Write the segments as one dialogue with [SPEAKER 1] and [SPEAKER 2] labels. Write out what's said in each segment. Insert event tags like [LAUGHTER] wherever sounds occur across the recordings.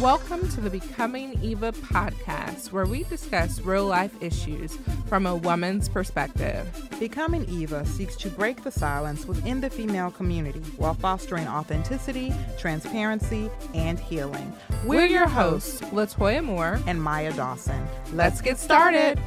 [SPEAKER 1] Welcome to the Becoming Eva podcast, where we discuss real life issues from a woman's perspective.
[SPEAKER 2] Becoming Eva seeks to break the silence within the female community while fostering authenticity, transparency, and healing.
[SPEAKER 1] We're your hosts, Latoya Moore
[SPEAKER 2] and Maya Dawson.
[SPEAKER 1] Let's get started.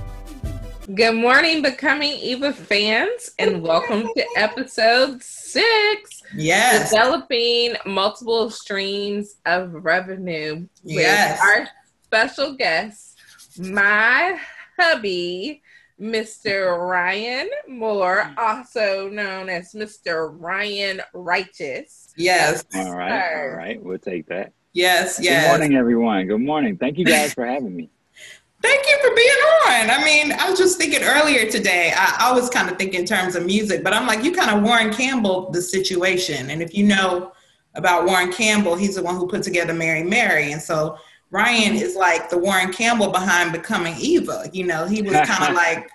[SPEAKER 1] Good morning, Becoming Eva fans, and welcome to episode six.
[SPEAKER 3] Yes.
[SPEAKER 1] Developing multiple streams of revenue
[SPEAKER 3] Yes.
[SPEAKER 1] with our special guest, my hubby, Mr. Ryan Moore, also known as Mr. Ryan Righteous.
[SPEAKER 3] Yes.
[SPEAKER 4] All right. All right. we'll take that.
[SPEAKER 3] Yes. Yes.
[SPEAKER 4] Good
[SPEAKER 3] Yes.
[SPEAKER 4] morning, everyone. Good morning. Thank you guys for having me.
[SPEAKER 3] Thank you for being on. I mean, I was just thinking earlier today, I, was kind of thinking in terms of music, but I'm like, you kind of Warren Campbell the situation. And if you know about Warren Campbell, he's the one who put together Mary Mary. And so Ryan is like the Warren Campbell behind becoming Eva. You know, he was kind of [LAUGHS] like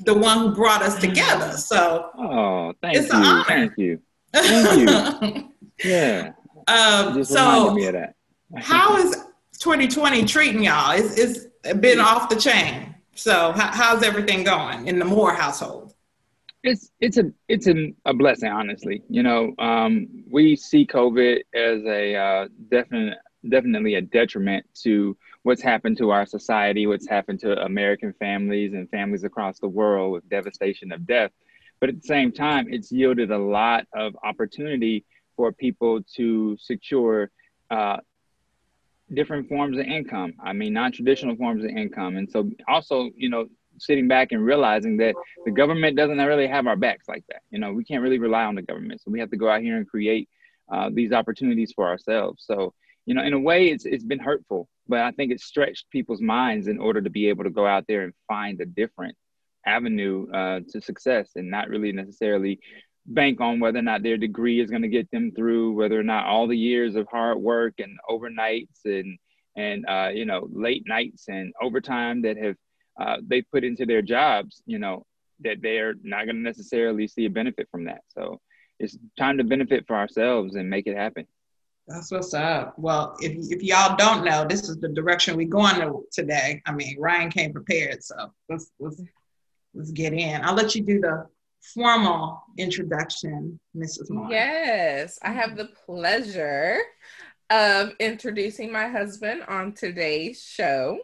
[SPEAKER 3] the one who brought us together. So
[SPEAKER 4] Oh, thank
[SPEAKER 3] It's
[SPEAKER 4] you,
[SPEAKER 3] an honor.
[SPEAKER 4] thank you. [LAUGHS] Thank Yeah,
[SPEAKER 3] um,
[SPEAKER 4] just
[SPEAKER 3] so
[SPEAKER 4] reminded me of that.
[SPEAKER 3] how is 2020 treating y'all? Is it's been off the chain. So how, how's everything going in the Moore household?
[SPEAKER 4] it's it's a it's a, a blessing, honestly. You know, um, we see COVID as a uh, definite definitely a detriment to what's happened to our society, what's happened to American families and families across the world with devastation of death. But at the same time, it's yielded a lot of opportunity for people to secure uh, different forms of income. I mean, non-traditional forms of income, and so also, you know, sitting back and realizing that the government doesn't really have our backs like that. You know, we can't really rely on the government, so we have to go out here and create uh, these opportunities for ourselves. So, you know, in a way, it's it's been hurtful, but I think it stretched people's minds in order to be able to go out there and find a different avenue uh, to success, and not really necessarily bank on whether or not their degree is going to get them through, whether or not all the years of hard work and overnights and and uh, you know late nights and overtime that have uh, they put into their jobs, you know, that they're not going to necessarily see a benefit from that. So it's time to benefit for ourselves and make it happen.
[SPEAKER 3] That's what's up. Well, if, if y'all don't know, this is the direction we're going to today. I mean, Ryan came prepared, so let's let's let's get in. I'll let you do the formal introduction, Mrs. Moore.
[SPEAKER 1] Yes, I have the pleasure of introducing my husband on today's show.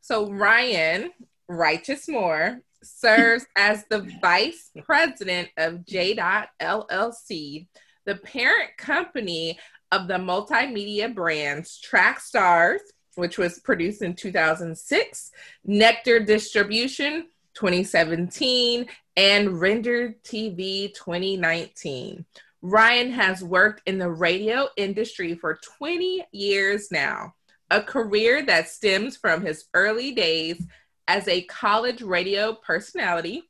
[SPEAKER 1] So, Ryan Righteous Moore serves [LAUGHS] as the vice president of JDOT LLC, the parent company of the multimedia brands Track Stars, which was produced in 2006, Nectar Distribution 2017, and Render TV 2019. Ryan has worked in the radio industry for 20 years now, a career that stems from his early days as a college radio personality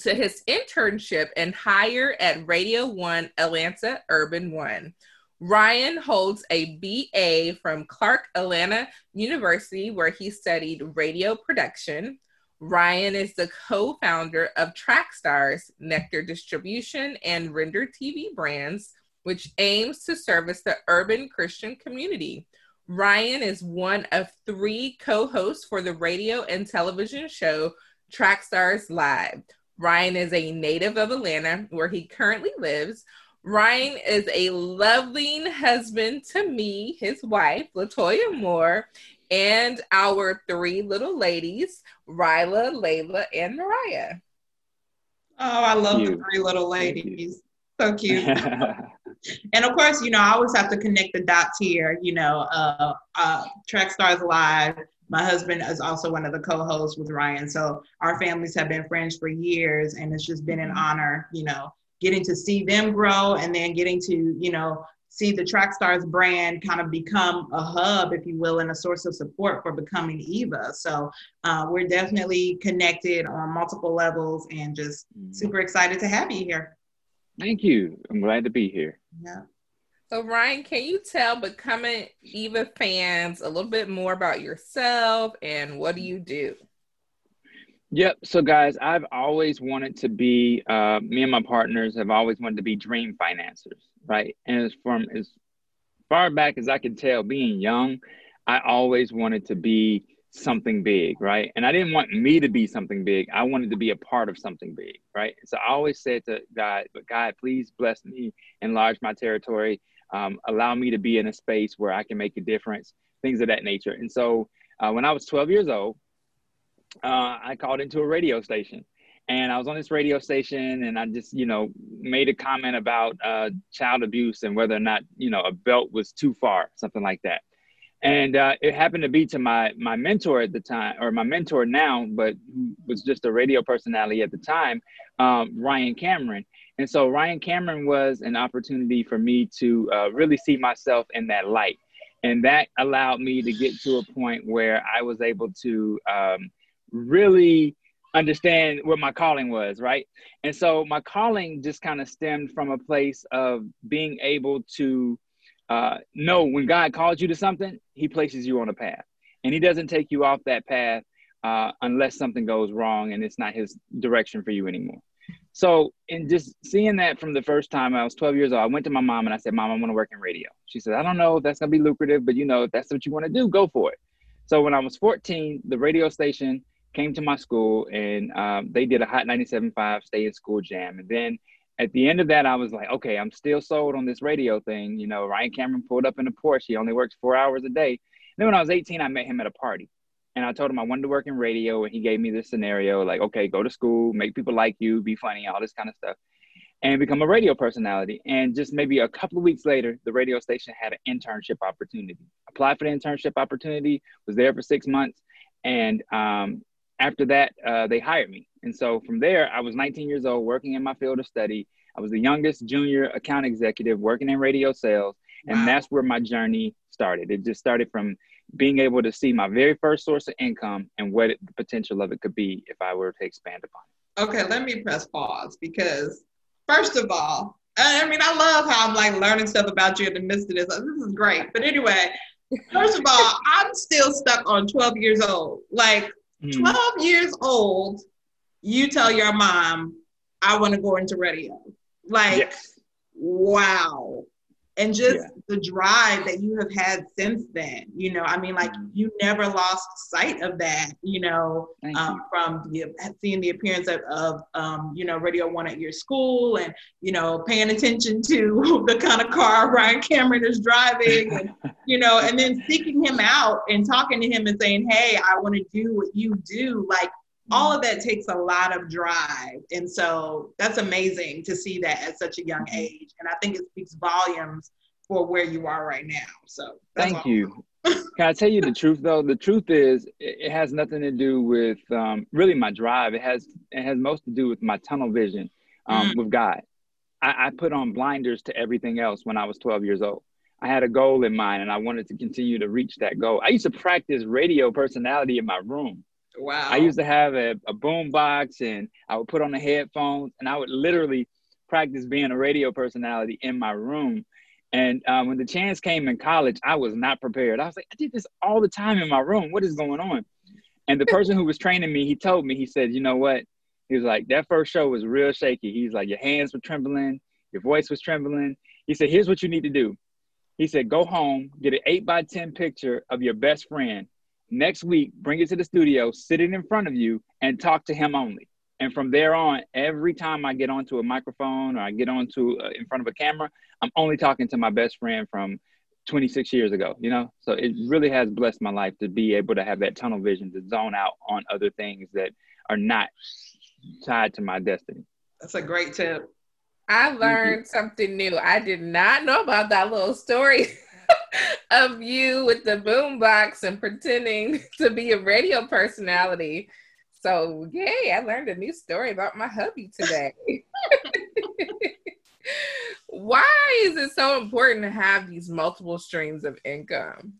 [SPEAKER 1] to his internship and hire at Radio One Atlanta Urban One. Ryan holds a BA from Clark Atlanta University, where he studied radio production. Ryan is the co founder of Trackstars, Nectar Distribution, and Render TV brands, which aims to service the urban Christian community. Ryan is one of three co hosts for the radio and television show Trackstars Live. Ryan is a native of Atlanta, where he currently lives. Ryan is a loving husband to me, his wife, Latoya Moore, and our three little ladies, Ryla, Layla, and Mariah.
[SPEAKER 3] Oh, I love the three little ladies. So cute. [LAUGHS] and of course, you know, I always have to connect the dots here. You know, uh, uh, Track Stars Live. My husband is also one of the co-hosts with Ryan. So our families have been friends for years, and it's just been an honor, you know, getting to see them grow and then getting to, you know, see the Track Stars brand kind of become a hub, if you will, and a source of support for becoming Eva. So uh, we're definitely connected on multiple levels, and just super excited to have you here.
[SPEAKER 4] Thank you. I'm glad to be here.
[SPEAKER 3] Yeah.
[SPEAKER 1] So, Ryan, can you tell becoming Eva fans a little bit more about yourself and what do you do?
[SPEAKER 4] Yep. So, guys, I've always wanted to be. Uh, me and my partners have always wanted to be dream financiers, right? And it's from as far back as I can tell, being young, I always wanted to be something big, right? And I didn't want me to be something big. I wanted to be a part of something big, right? So I always said to God, but God, please bless me, enlarge my territory, um, allow me to be in a space where I can make a difference, things of that nature. And so uh, when I was 12 years old, uh, I called into a radio station. And I was on this radio station, and I just, you know, made a comment about uh, child abuse and whether or not, you know, a belt was too far, something like that. And uh, it happened to be to my my mentor at the time or my mentor now but was just a radio personality at the time um, ryan cameron. And so ryan cameron was an opportunity for me to uh, really see myself in that light. And that allowed me to get to a point where i was able to um, really understand what my calling was right and so my calling just kind of stemmed from a place of being able to uh, know when God calls you to something, He places you on a path, and He doesn't take you off that path uh, unless something goes wrong and it's not His direction for you anymore. So, in just seeing that from the first time, I was 12 years old. I went to my mom and I said, "Mom, I want to work in radio." She said, "I don't know if that's gonna be lucrative, but you know, if that's what you want to do, go for it." So, when I was 14, the radio station came to my school and um, they did a Hot 97.5 Stay in School Jam, and then at the end of that, I was like, okay, I'm still sold on this radio thing. You know, Ryan Cameron pulled up in the Porsche. He only works four hours a day. And then when I was 18, I met him at a party. And I told him I wanted to work in radio. And he gave me this scenario like, okay, go to school, make people like you, be funny, all this kind of stuff, and become a radio personality. And just maybe a couple of weeks later, the radio station had an internship opportunity. Applied for the internship opportunity, was there for six months. And um, after that, uh, they hired me. And so from there, I was 19 years old, working in my field of study. I was the youngest junior account executive working in radio sales. And wow. that's where my journey started. It just started from being able to see my very first source of income and what it, the potential of it could be if I were to expand upon it.
[SPEAKER 3] Okay, let me press pause because, first of all, I mean, I love how I'm like learning stuff about you in the midst of this. This is great. But anyway, first of all, I'm still stuck on 12 years old. Like, mm. 12 years old, you tell your mom, I want to go into radio. Like, yes. wow. And just yeah. the drive that you have had since then, you know, I mean, like mm. you never lost sight of that, you know, um, from the, seeing the appearance of, of um, you know, Radio One at your school and, you know, paying attention to [LAUGHS] the kind of car Ryan Cameron is driving, and, [LAUGHS] you know, and then seeking him out and talking to him and saying, hey, I want to do what you do. Like, all of that takes a lot of drive. And so that's amazing to see that at such a young mm-hmm. age. And I think it speaks volumes for where you are right now. So
[SPEAKER 4] thank awesome. you. [LAUGHS] Can I tell you the truth though? The truth is it has nothing to do with um, really my drive. It has it has most to do with my tunnel vision um, mm. with God. I, I put on blinders to everything else when I was 12 years old. I had a goal in mind and I wanted to continue to reach that goal. I used to practice radio personality in my room.
[SPEAKER 3] Wow.
[SPEAKER 4] I used to have a, a boom box and I would put on the headphones and I would literally practice being a radio personality in my room. And um, when the chance came in college, I was not prepared. I was like, I did this all the time in my room. What is going on? And the person who was training me, he told me, he said, you know what? He was like, that first show was real shaky. He's like, your hands were trembling, your voice was trembling. He said, here's what you need to do. He said, go home, get an eight by 10 picture of your best friend next week, bring it to the studio, sit it in front of you, and talk to him only. And from there on, every time I get onto a microphone or I get onto uh, in front of a camera, I'm only talking to my best friend from 26 years ago. You know, so it really has blessed my life to be able to have that tunnel vision to zone out on other things that are not tied to my destiny.
[SPEAKER 3] That's a great tip.
[SPEAKER 1] I learned something new. I did not know about that little story. [LAUGHS] [LAUGHS] of you with the boombox and pretending [LAUGHS] to be a radio personality. So, yay, I learned a new story about my hubby today. [LAUGHS] Why is it so important to have these multiple streams of income?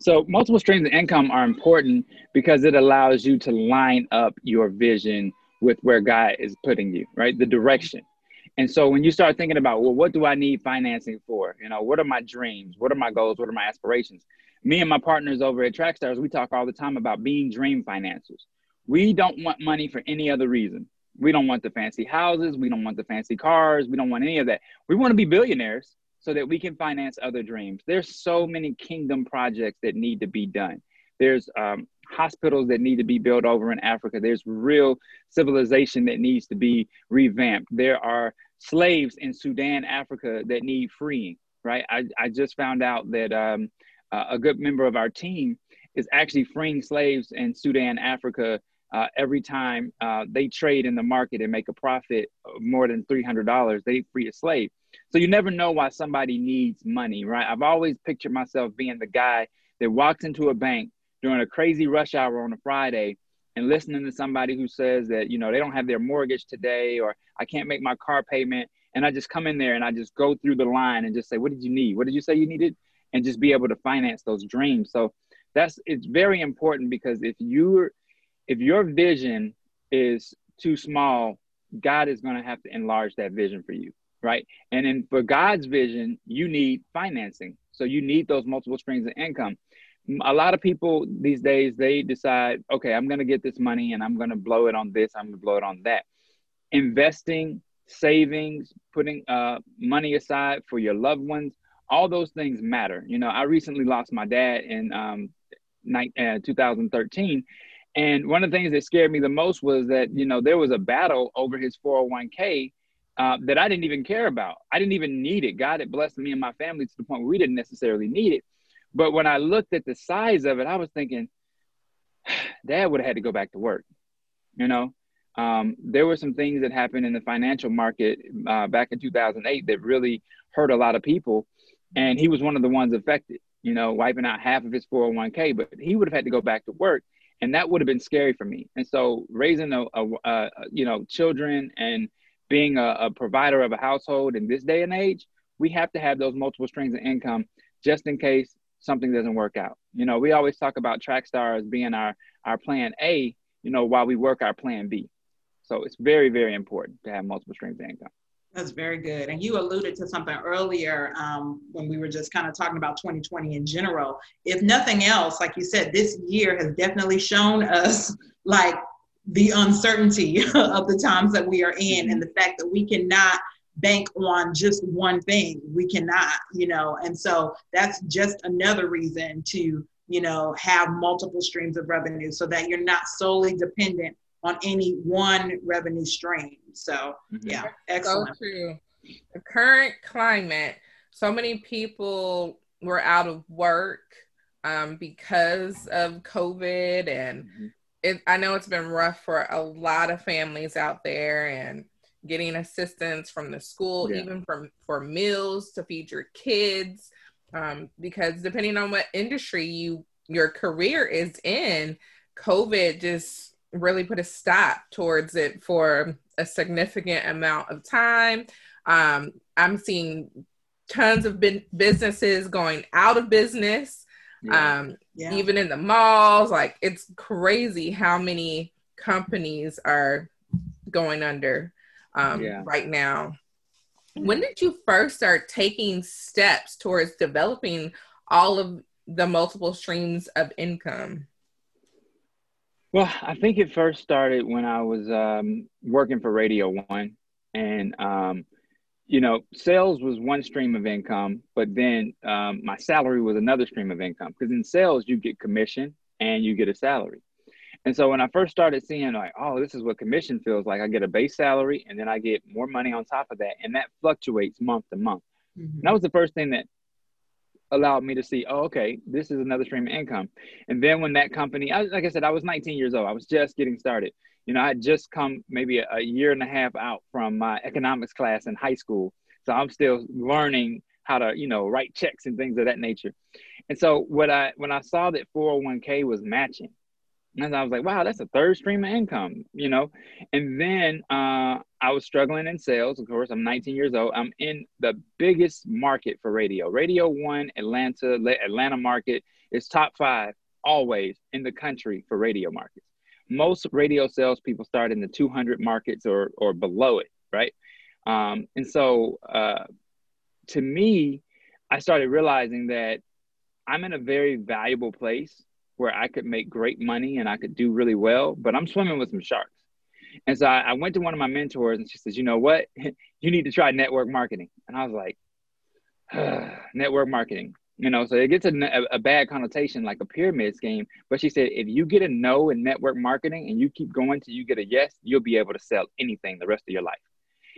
[SPEAKER 4] So, multiple streams of income are important because it allows you to line up your vision with where God is putting you, right? The direction. And so when you start thinking about, well, what do I need financing for? You know, what are my dreams? What are my goals? What are my aspirations? Me and my partners over at Trackstars, we talk all the time about being dream financiers. We don't want money for any other reason. We don't want the fancy houses. We don't want the fancy cars. We don't want any of that. We want to be billionaires, so that we can finance other dreams. There's so many kingdom projects that need to be done. There's um, hospitals that need to be built over in Africa. There's real civilization that needs to be revamped. There are slaves in Sudan, Africa that need freeing, right? I, I just found out that um, uh, a good member of our team is actually freeing slaves in Sudan, Africa. Uh, every time uh, they trade in the market and make a profit of more than $300, they free a slave. So you never know why somebody needs money, right? I've always pictured myself being the guy that walks into a bank during a crazy rush hour on a Friday and listening to somebody who says that, you know, they don't have their mortgage today or I can't make my car payment. And I just come in there and I just go through the line and just say, what did you need? What did you say you needed? And just be able to finance those dreams. So that's, it's very important because if you're, if your vision is too small, God is going to have to enlarge that vision for you. Right. And then for God's vision, you need financing. So you need those multiple streams of income a lot of people these days they decide okay i'm going to get this money and i'm going to blow it on this i'm going to blow it on that. Investing savings putting uh, money aside for your loved ones all those things matter. You know i recently lost my dad in um, uh, 2013 and one of the things that scared me the most was that you know there was a battle over his 401k uh, that i didn't even care about. I didn't even need it. God had blessed me and my family to the point where we didn't necessarily need it but when I looked at the size of it, I was thinking, [SIGHS] Dad would have had to go back to work. You know, um, there were some things that happened in the financial market uh, back in 2008 that really hurt a lot of people, and he was one of the ones affected. You know, wiping out half of his 401k, but he would have had to go back to work, and that would have been scary for me. And so, raising a, a, a you know children and being a, a provider of a household in this day and age, we have to have those multiple streams of income just in case something doesn't work out. You know, we always talk about Trackstar as being our our plan A, you know, while we work our plan B. So it's very, very important to have multiple streams of income.
[SPEAKER 3] That's very good. And you alluded to something earlier um, when we were just kind of talking about 2020 in general. If nothing else, like you said, this year has definitely shown us like the uncertainty [LAUGHS] of the times that we are in and the fact that we cannot bank on just one thing. We cannot, you know, and so that's just another reason to, you know, have multiple streams of revenue so that you're not solely dependent on any one revenue stream. So, mm-hmm. yeah, excellent.
[SPEAKER 1] So true. The current climate, so many people were out of work um, because of COVID, and mm-hmm. it, I know it's been rough for a lot of families out there, and getting assistance from the school, yeah. even from for meals to feed your kids. Um, because depending on what industry you your career is in, COVID just really put a stop towards it for a significant amount of time. Um, I'm seeing tons of businesses going out of business. Yeah. Um, yeah. even in the malls, like it's crazy how many companies are going under um, yeah. right now. When did you first start taking steps towards developing all of the multiple streams of income?
[SPEAKER 4] Well, I think it first started when I was um, working for Radio One, and um, you know, sales was one stream of income, but then um, my salary was another stream of income. Because in sales, you get commission and you get a salary. And so when I first started seeing like, oh, this is what commission feels like, I get a base salary and then I get more money on top of that, and that fluctuates month to month. Mm-hmm. that was the first thing that allowed me to see, oh, okay, this is another stream of income. And then when that company, I, like I said, I was 19 years old, I was just getting started. You know, I had just come maybe a, a year and a half out from my economics class in high school, so I'm still learning how to, you know, write checks and things of that nature. And so what I when I saw that 401k was matching and I was like, wow, that's a third stream of income, you know? And then uh, I was struggling in sales. Of course, I'm 19 years old. I'm in the biggest market for radio. Radio One, Atlanta, Atlanta market is top five always in the country for radio markets. Most radio salespeople start in the 200 markets or, or below it, right? Um, and so uh, to me, I started realizing that I'm in a very valuable place where I could make great money and I could do really well, but I'm swimming with some sharks. And so I, I went to one of my mentors and she says, you know what? [LAUGHS] you need to try network marketing. And I was like, network marketing. You know, so it gets a, a bad connotation like a pyramid scheme. But she said, if you get a no in network marketing and you keep going till you get a yes, you'll be able to sell anything the rest of your life.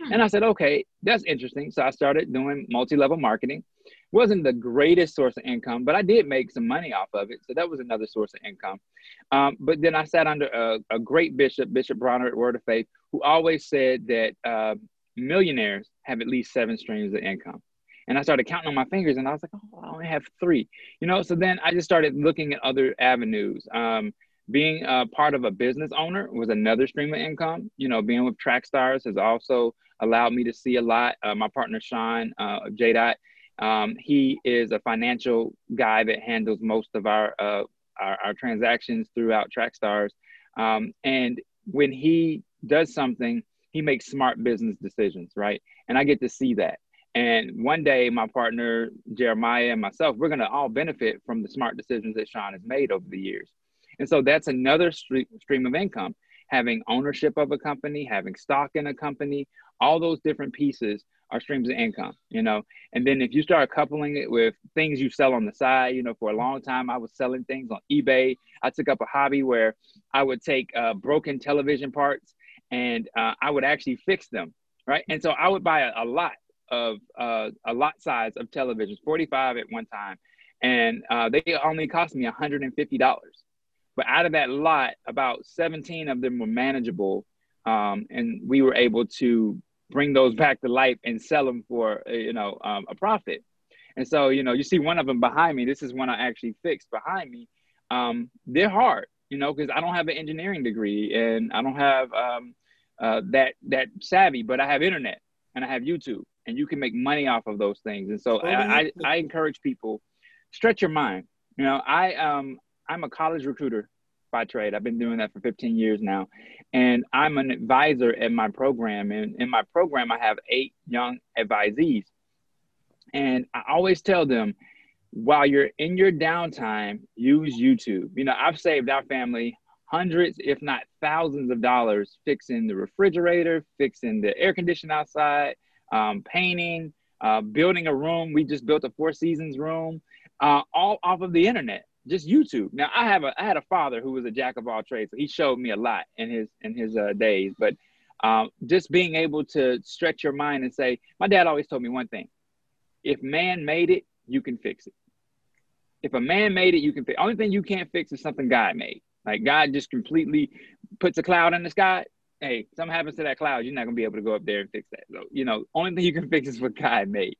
[SPEAKER 4] Hmm. And I said, okay, that's interesting. So I started doing multi-level marketing. Wasn't the greatest source of income, but I did make some money off of it. So that was another source of income. Um, but then I sat under a, a, great bishop, Bishop Bronner at Word of Faith, who always said that uh, millionaires have at least seven streams of income. And I started counting on my fingers and I was like, oh, I only have three, you know? So then I just started looking at other avenues. Um, being a part of a business owner was another stream of income. You know, being with Track Stars has also allowed me to see a lot. Uh, my partner, Sean uh, JDOT, um, he is a financial guy that handles most of our, uh, our, our, transactions throughout Trackstars. Um, and when he does something, he makes smart business decisions, right? And I get to see that. And one day, my partner Jeremiah and myself, we're going to all benefit from the smart decisions that Sean has made over the years. And so that's another stream of income. Having ownership of a company, having stock in a company, all those different pieces are streams of income, you know. And then if you start coupling it with things you sell on the side, you know, for a long time I was selling things on eBay. I took up a hobby where I would take uh, broken television parts and uh, I would actually fix them, right? And so I would buy a, a lot of uh, a lot size of televisions, 45 at one time, and uh, they only cost me $150. But out of that lot, about 17 of them were manageable, um, and we were able to bring those back to life and sell them for uh, you know um, a profit. And so you know you see one of them behind me. This is one I actually fixed behind me. Um, they're hard, you know, because I don't have an engineering degree and I don't have um, uh, that that savvy, but I have internet and I have YouTube, and you can make money off of those things. And so I, I, I encourage people stretch your mind. You know, I um I'm a college recruiter by trade. I've been doing that for 15 years now, and I'm an advisor at my program. And in my program, I have eight young advisees, and I always tell them, while you're in your downtime, use YouTube. You know, I've saved our family hundreds, if not thousands of dollars fixing the refrigerator, fixing the air conditioner outside, um, painting, uh, building a room. We just built a Four Seasons room, uh, all off of the internet, just YouTube. Now I have a I had a father who was a jack of all trades, so he showed me a lot in his in his uh, days. But um, just being able to stretch your mind and say, my dad always told me one thing: if man made it, you can fix it. If a man made it, you can fix. Only thing you can't fix is something God made. Like God just completely puts a cloud in the sky. Hey, something happens to that cloud, you're not gonna be able to go up there and fix that. So, you know, only thing you can [LAUGHS] fix is what God made.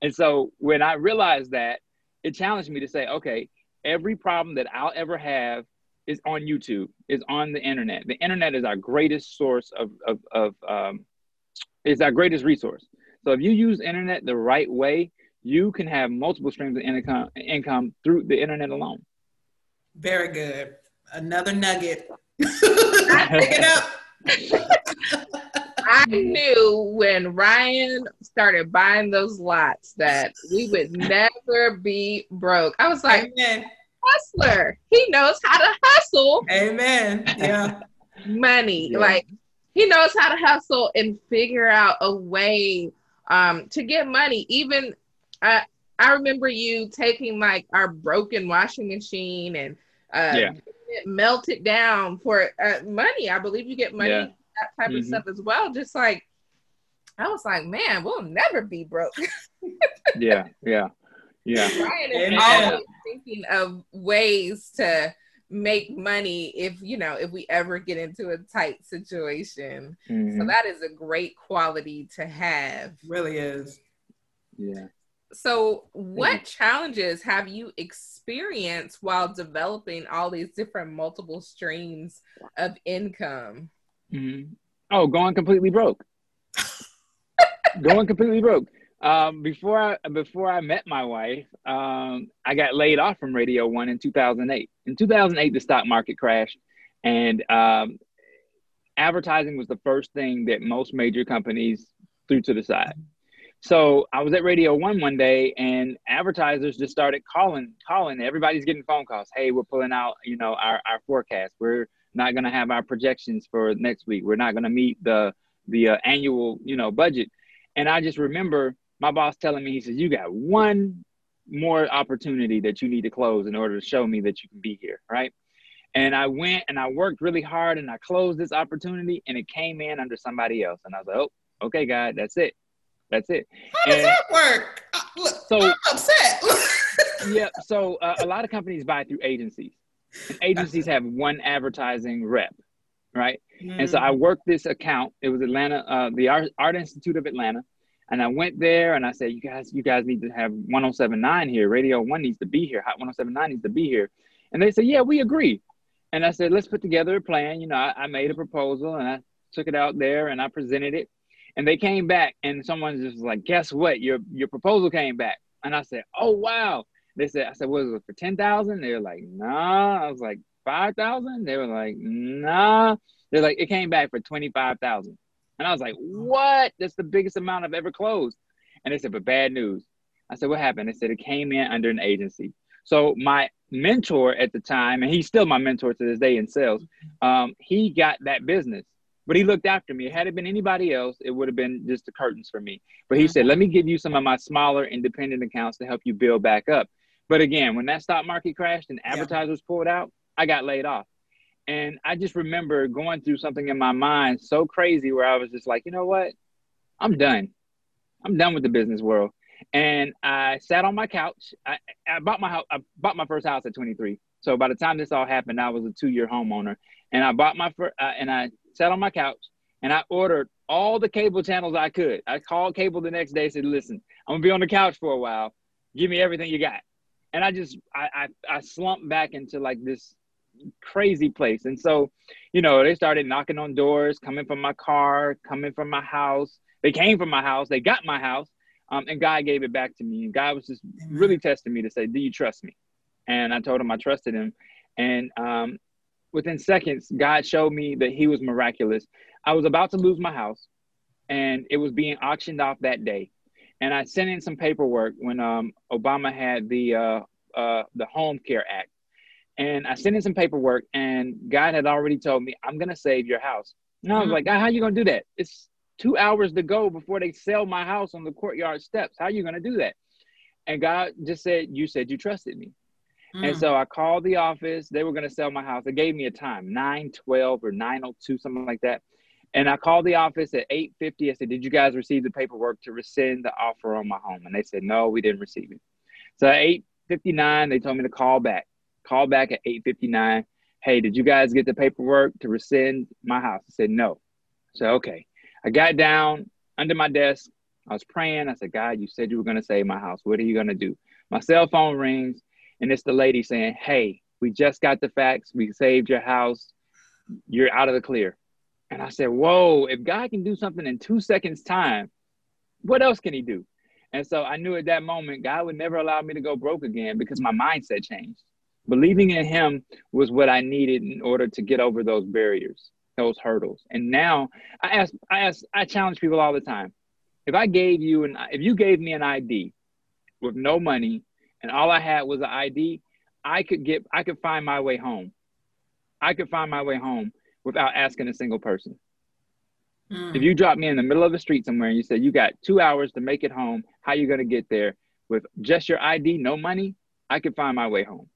[SPEAKER 4] And so when I realized that, it challenged me to say, okay, every problem that I'll ever have is on YouTube, is on the internet. The internet is our greatest source of of, of um, is our greatest resource. So if you use internet the right way, you can have multiple streams of income income through the internet alone.
[SPEAKER 3] Very good another nugget. [LAUGHS] Pick it up. [LAUGHS]
[SPEAKER 1] I knew when Ryan started buying those lots that we would never be broke. I was like, Amen. hustler. He knows how to hustle.
[SPEAKER 3] Amen. Yeah.
[SPEAKER 1] Money. Yeah. Like he knows how to hustle and figure out a way um, to get money. Even I, I remember you taking like our broken washing machine and uh, yeah melt it down for uh, money. I believe you get money yeah. That type mm-hmm. of stuff as well. Just like I was like, man, we'll never be broke. [LAUGHS]
[SPEAKER 4] yeah, yeah, yeah.
[SPEAKER 1] Ryan is always thinking of ways to make money if you know if we ever get into a tight situation. Mm-hmm. So that is a great quality to have.
[SPEAKER 3] Really is.
[SPEAKER 4] Yeah.
[SPEAKER 1] So, what challenges have you experienced while developing all these different multiple streams of income?
[SPEAKER 4] Mm-hmm. Oh, going completely broke. [LAUGHS] going completely broke. Um, before I before I met my wife, um, I got laid off from Radio One in 2008. In 2008, the stock market crashed, and um, advertising was the first thing that most major companies threw to the side. So I was at Radio One one day, and advertisers just started calling, calling. Everybody's getting phone calls. Hey, we're pulling out, you know, our our forecast. We're not going to have our projections for next week. We're not going to meet the the uh, annual, you know, budget. And I just remember my boss telling me, he says, you got one more opportunity that you need to close in order to show me that you can be here, right? And I went and I worked really hard and I closed this opportunity and it came in under somebody else. And I was like, oh, okay, God, that's it. That's it.
[SPEAKER 3] How does that work? Uh, look, so I'm upset. [LAUGHS]
[SPEAKER 4] yeah. So uh, a lot of companies buy through agencies. Agencies have one advertising rep, right? Mm. And so I worked this account. It was Atlanta, uh, the Art, Art Institute of Atlanta. And I went there and I said, you guys, you guys need to have 1079 here. Radio one needs to be here. Hot 1079 needs to be here. And they said, yeah, we agree. And I said, let's put together a plan. You know, I, I made a proposal and I took it out there and I presented it. And they came back and someone just was like, guess what? Your your proposal came back. And I said, oh wow. They said, I said, what was it for 10,000? They were like, nah. I was like, 5,000? They were like, nah. They're like, it came back for 25,000. And I was like, what? That's the biggest amount I've ever closed. And they said, but bad news. I said, what happened? They said it came in under an agency. So my mentor at the time, and he's still my mentor to this day in sales, um, he got that business. But he looked after me. Had it been anybody else, it would have been just the curtains for me. But he said, let me give you some of my smaller independent accounts to help you build back up. But again, when that stock market crashed and advertisers yeah. pulled out, I got laid off. And I just remember going through something in my mind so crazy where I was just like, you know what? I'm done. I'm done with the business world. And I sat on my couch. I, I bought my house. I bought my first house at 23. So by the time this all happened, I was a two-year homeowner. And I bought my first, uh, and I sat on my couch and I ordered all the cable channels I could. I called cable the next day, said, "Listen, I'm gonna be on the couch for a while. Give me everything you got." And I just I I, I slumped back into like this crazy place. And so, you know, they started knocking on doors, coming from my car, coming from my house. They came from my house. They got my house. Um, and God gave it back to me. And God was just really testing me to say, Do you trust me? And I told him I trusted him. And um, within seconds, God showed me that he was miraculous. I was about to lose my house and it was being auctioned off that day. And I sent in some paperwork when um, Obama had the uh, uh, the Home Care Act and I sent in some paperwork, and God had already told me, I'm going to save your house. And I was mm-hmm. like, God, how are you going to do that? It's two hours to go before they sell my house on the courtyard steps. How are you going to do that? And God just said, You said you trusted me. Mm. And so I called the office. They were going to sell my house. They gave me a time, 912 or 902, something like that. And I called the office at 850. I said, Did you guys receive the paperwork to rescind the offer on my home? And they said, No, we didn't receive it. So at 859, they told me to call back. Call back at 8:59. Hey, did you guys get the paperwork to rescind my house? I said no. So okay. I got down under my desk. I was praying. I said, God, you said you were going to save my house. What are you going to do? My cell phone rings, and it's the lady saying, Hey, we just got the fax. We saved your house. You're out of the clear. And I said, Whoa, if God can do something in two seconds' time, what else can he do? And so I knew at that moment, God would never allow me to go broke again because my mindset changed. Believing in him was what I needed in order to get over those barriers, those hurdles. And now I ask, I ask, I challenge people all the time. If I gave you an, if you gave me an ID with no money and all I had was an ID, I could get, I could find my way home. I could find my way home without asking a single person. Mm. If you drop me in the middle of the street somewhere and you said you got two hours to make it home, how you gonna get there with just your ID, no money? I could find my way home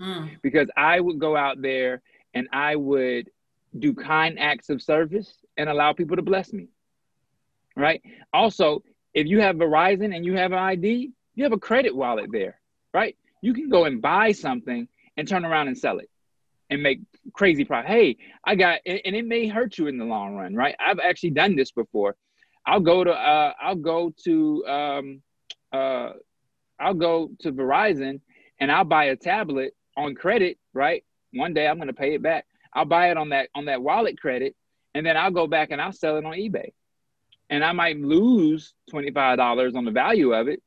[SPEAKER 4] mm. because I would go out there and I would do kind acts of service and allow people to bless me. Right. Also, if you have Verizon and you have an ID, you have a credit wallet there, right? You can go and buy something and turn around and sell it and make crazy profit. Hey, I got, and it may hurt you in the long run, right? I've actually done this before. I'll go to, uh, I'll go to, um, uh, I'll go to Verizon and I'll buy a tablet on credit, right? One day I'm going to pay it back. I'll buy it on that on that wallet credit, and then I'll go back and I'll sell it on eBay, and I might lose twenty five dollars on the value of it,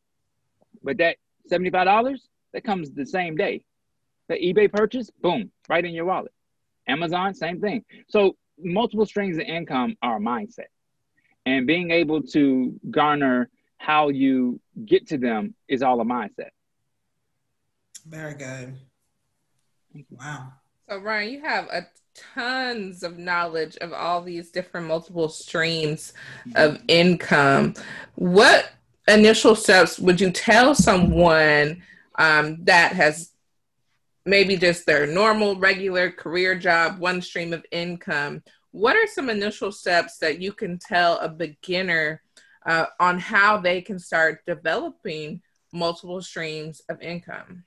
[SPEAKER 4] but that seventy five dollars that comes the same day. The eBay purchase, boom, right in your wallet. Amazon, same thing. So multiple streams of income are a mindset, and being able to garner how you get to them is all a mindset.
[SPEAKER 3] Very good. Wow.
[SPEAKER 1] So Ryan, you have a tons of knowledge of all these different multiple streams of income. What initial steps would you tell someone um, that has maybe just their normal, regular career job, one stream of income? What are some initial steps that you can tell a beginner uh, on how they can start developing multiple streams of income?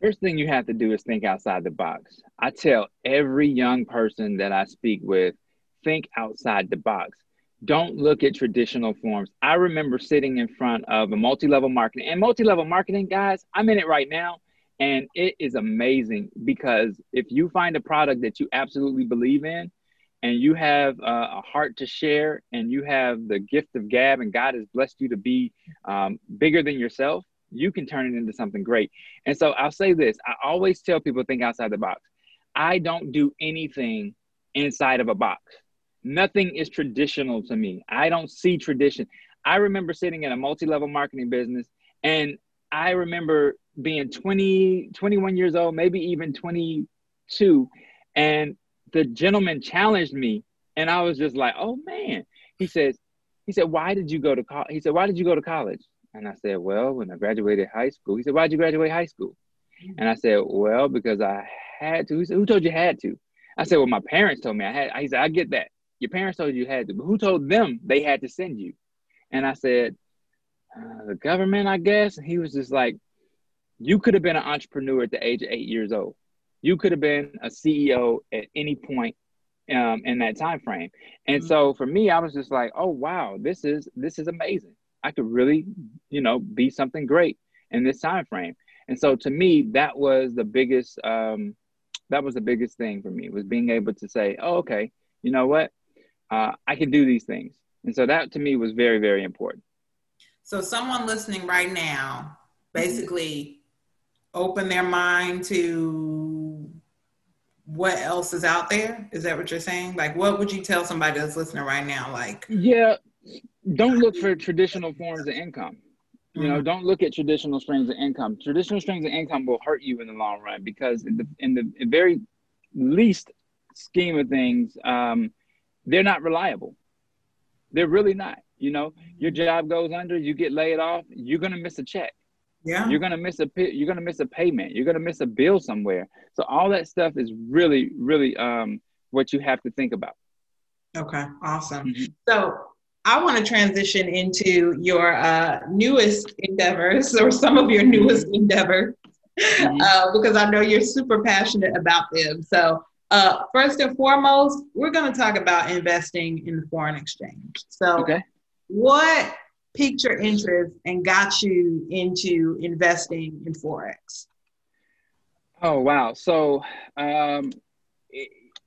[SPEAKER 4] First thing you have to do is think outside the box. I tell every young person that I speak with, think outside the box. Don't look at traditional forms. I remember sitting in front of a multi level marketing and multi level marketing, guys, I'm in it right now. And it is amazing because if you find a product that you absolutely believe in and you have a heart to share and you have the gift of gab and God has blessed you to be um, bigger than yourself, you can turn it into something great. And so I'll say this I always tell people think outside the box. I don't do anything inside of a box. Nothing is traditional to me. I don't see tradition. I remember sitting in a multi level marketing business and I remember being 20, 21 years old, maybe even 22. And the gentleman challenged me. And I was just like, oh man. He says, he said, why did you go to college? He said, why did you go to college? And I said, well, when I graduated high school. He said, why'd you graduate high school? And I said, well, because I had to. He said, who told you had to? I said, well, my parents told me I had. He said, I get that. Your parents told you you had to, but who told them they had to send you? And I said, uh, the government, I guess. And he was just like, you could have been an entrepreneur at the age of eight years old. You could have been a CEO at any point um, in that time frame. And mm-hmm. so for me, I was just like, oh wow, this is this is amazing. I could really, you know, be something great in this time frame. And so to me, that was the biggest um, that was the biggest thing for me was being able to say, oh, okay, you know what, uh, I can do these things. And so that to me was very, very important.
[SPEAKER 3] So someone listening right now, basically open their mind to what else is out there. Is that what you're saying? Like, what would you tell somebody that's listening right now? Like,
[SPEAKER 4] yeah, don't look for traditional forms of income. You know, mm-hmm. don't look at traditional streams of income. Traditional streams of income will hurt you in the long run because in the, in the very least scheme of things, um, they're not reliable. They're really not. You know, your job goes under, you get laid off, you're gonna miss a check. Yeah. You're gonna miss a you're gonna miss a payment. You're gonna miss a bill somewhere. So all that stuff is really, really um, what you have to think about.
[SPEAKER 3] Okay, awesome. Mm-hmm. So I want to transition into your uh, newest endeavors or some of your newest endeavors mm-hmm. uh, because I know you're super passionate about them. So, uh, first and foremost, we're going to talk about investing in foreign exchange. So, okay. what piqued your interest and got you into investing in Forex?
[SPEAKER 4] Oh, wow. So, um,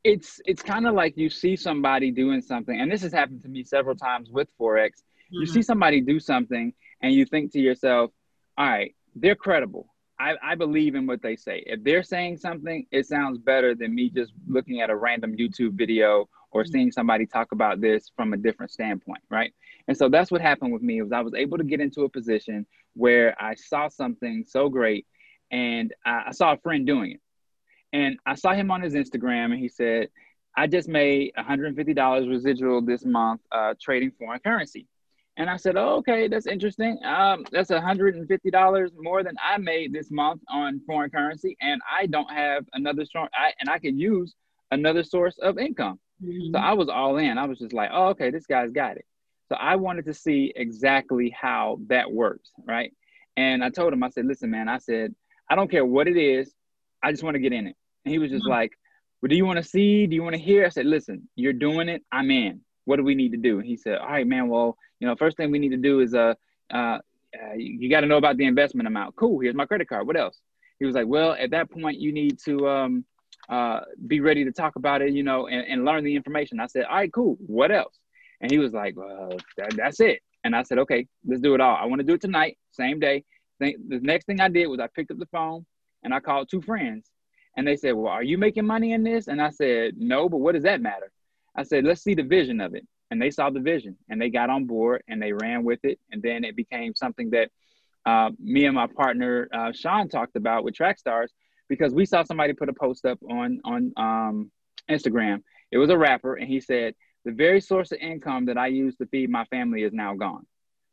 [SPEAKER 4] it's it's kind of like you see somebody doing something, and this has happened to me several times with forex. Mm-hmm. You see somebody do something, and you think to yourself, "All right, they're credible. I, I believe in what they say. If they're saying something, it sounds better than me just looking at a random YouTube video or mm-hmm. seeing somebody talk about this from a different standpoint, right? And so that's what happened with me was I was able to get into a position where I saw something so great, and I, I saw a friend doing it. And I saw him on his Instagram and he said, I just made $150 residual this month uh, trading foreign currency. And I said, oh, okay, that's interesting. Um, that's $150 more than I made this month on foreign currency. And I don't have another strong, I, and I can use another source of income. Mm-hmm. So I was all in. I was just like, oh, okay, this guy's got it. So I wanted to see exactly how that works, right? And I told him, I said, listen, man, I said, I don't care what it is. I just want to get in it. And he was just mm-hmm. like, well, do you want to see? Do you want to hear? I said, listen, you're doing it. I'm in. What do we need to do? And he said, all right, man. Well, you know, first thing we need to do is, uh, uh, uh you got to know about the investment amount. Cool. Here's my credit card. What else? He was like, well, at that point, you need to um, uh, be ready to talk about it, you know, and, and learn the information. I said, all right, cool. What else? And he was like, well, that, that's it. And I said, okay, let's do it all. I want to do it tonight, same day. The next thing I did was I picked up the phone and I called two friends and they said, Well, are you making money in this? And I said, No, but what does that matter? I said, Let's see the vision of it. And they saw the vision and they got on board and they ran with it. And then it became something that uh, me and my partner, uh, Sean, talked about with Track Stars because we saw somebody put a post up on, on um, Instagram. It was a rapper and he said, The very source of income that I use to feed my family is now gone.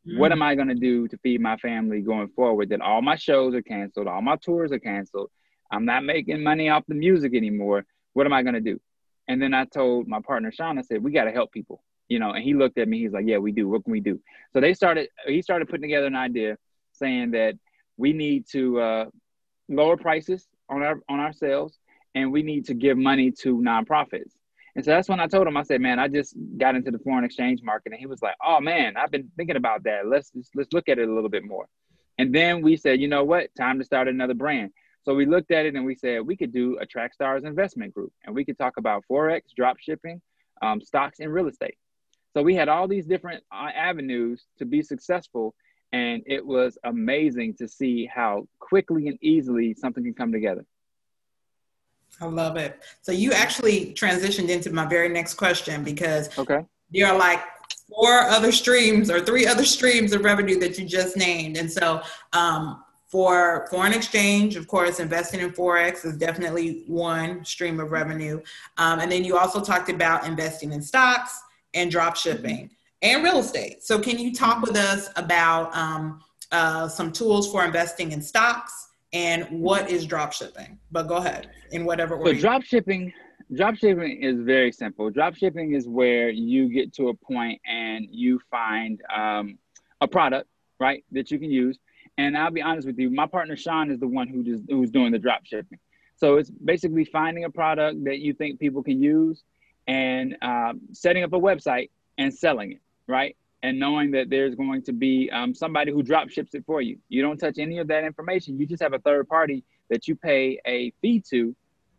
[SPEAKER 4] Mm-hmm. What am I going to do to feed my family going forward? That all my shows are canceled, all my tours are canceled. I'm not making money off the music anymore. What am I going to do? And then I told my partner Sean, I said, we got to help people, you know. And he looked at me. He's like, yeah, we do. What can we do? So they started. He started putting together an idea, saying that we need to uh, lower prices on our on our sales, and we need to give money to nonprofits. And so that's when I told him, I said, man, I just got into the foreign exchange market. And he was like, oh man, I've been thinking about that. Let's let's look at it a little bit more. And then we said, you know what? Time to start another brand. So we looked at it and we said we could do a Trackstars investment group and we could talk about Forex, drop shipping, um, stocks, and real estate. So we had all these different uh, avenues to be successful. And it was amazing to see how quickly and easily something can come together.
[SPEAKER 3] I love it. So you actually transitioned into my very next question because
[SPEAKER 4] okay.
[SPEAKER 3] there are like four other streams or three other streams of revenue that you just named. And so um, for foreign exchange, of course, investing in Forex is definitely one stream of revenue. Um, and then you also talked about investing in stocks and drop shipping and real estate. So, can you talk with us about um, uh, some tools for investing in stocks and what is drop shipping? But go ahead in whatever order.
[SPEAKER 4] So, drop shipping. Drop shipping is very simple. Drop shipping is where you get to a point and you find um, a product, right, that you can use and I'll be honest with you, my partner Sean is the one who just who's doing the drop shipping. So it's basically finding a product that you think people can use and um, setting up a website and selling it, right? And knowing that there's going to be um, somebody who drop ships it for you. You don't touch any of that information. You just have a third party that you pay a fee to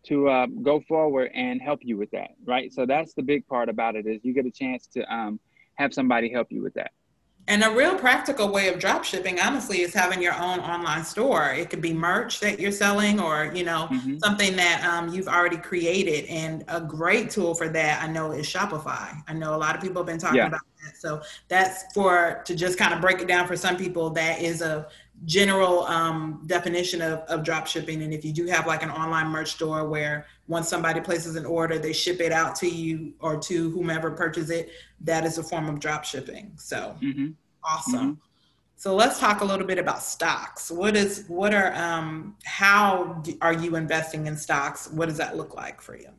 [SPEAKER 4] to uh, go forward and help you with that, right? So that's the big part about it is you get a chance to um, have somebody help you with that.
[SPEAKER 3] And a real practical way of drop shipping, honestly, is having your own online store. It could be merch that you're selling or, you know, mm-hmm. something that um, you've already created. And a great tool for that, I know, is Shopify. I know a lot of people have been talking yeah. about. So that's for, to just kind of break it down for some people, that is a general um, definition of, of drop shipping. And if you do have like an online merch store where once somebody places an order, they ship it out to you or to whomever purchases it, that is a form of drop shipping. So mm-hmm. awesome. Mm-hmm. So let's talk a little bit about stocks. What is what are um, how are you investing in stocks? What does that look like for you?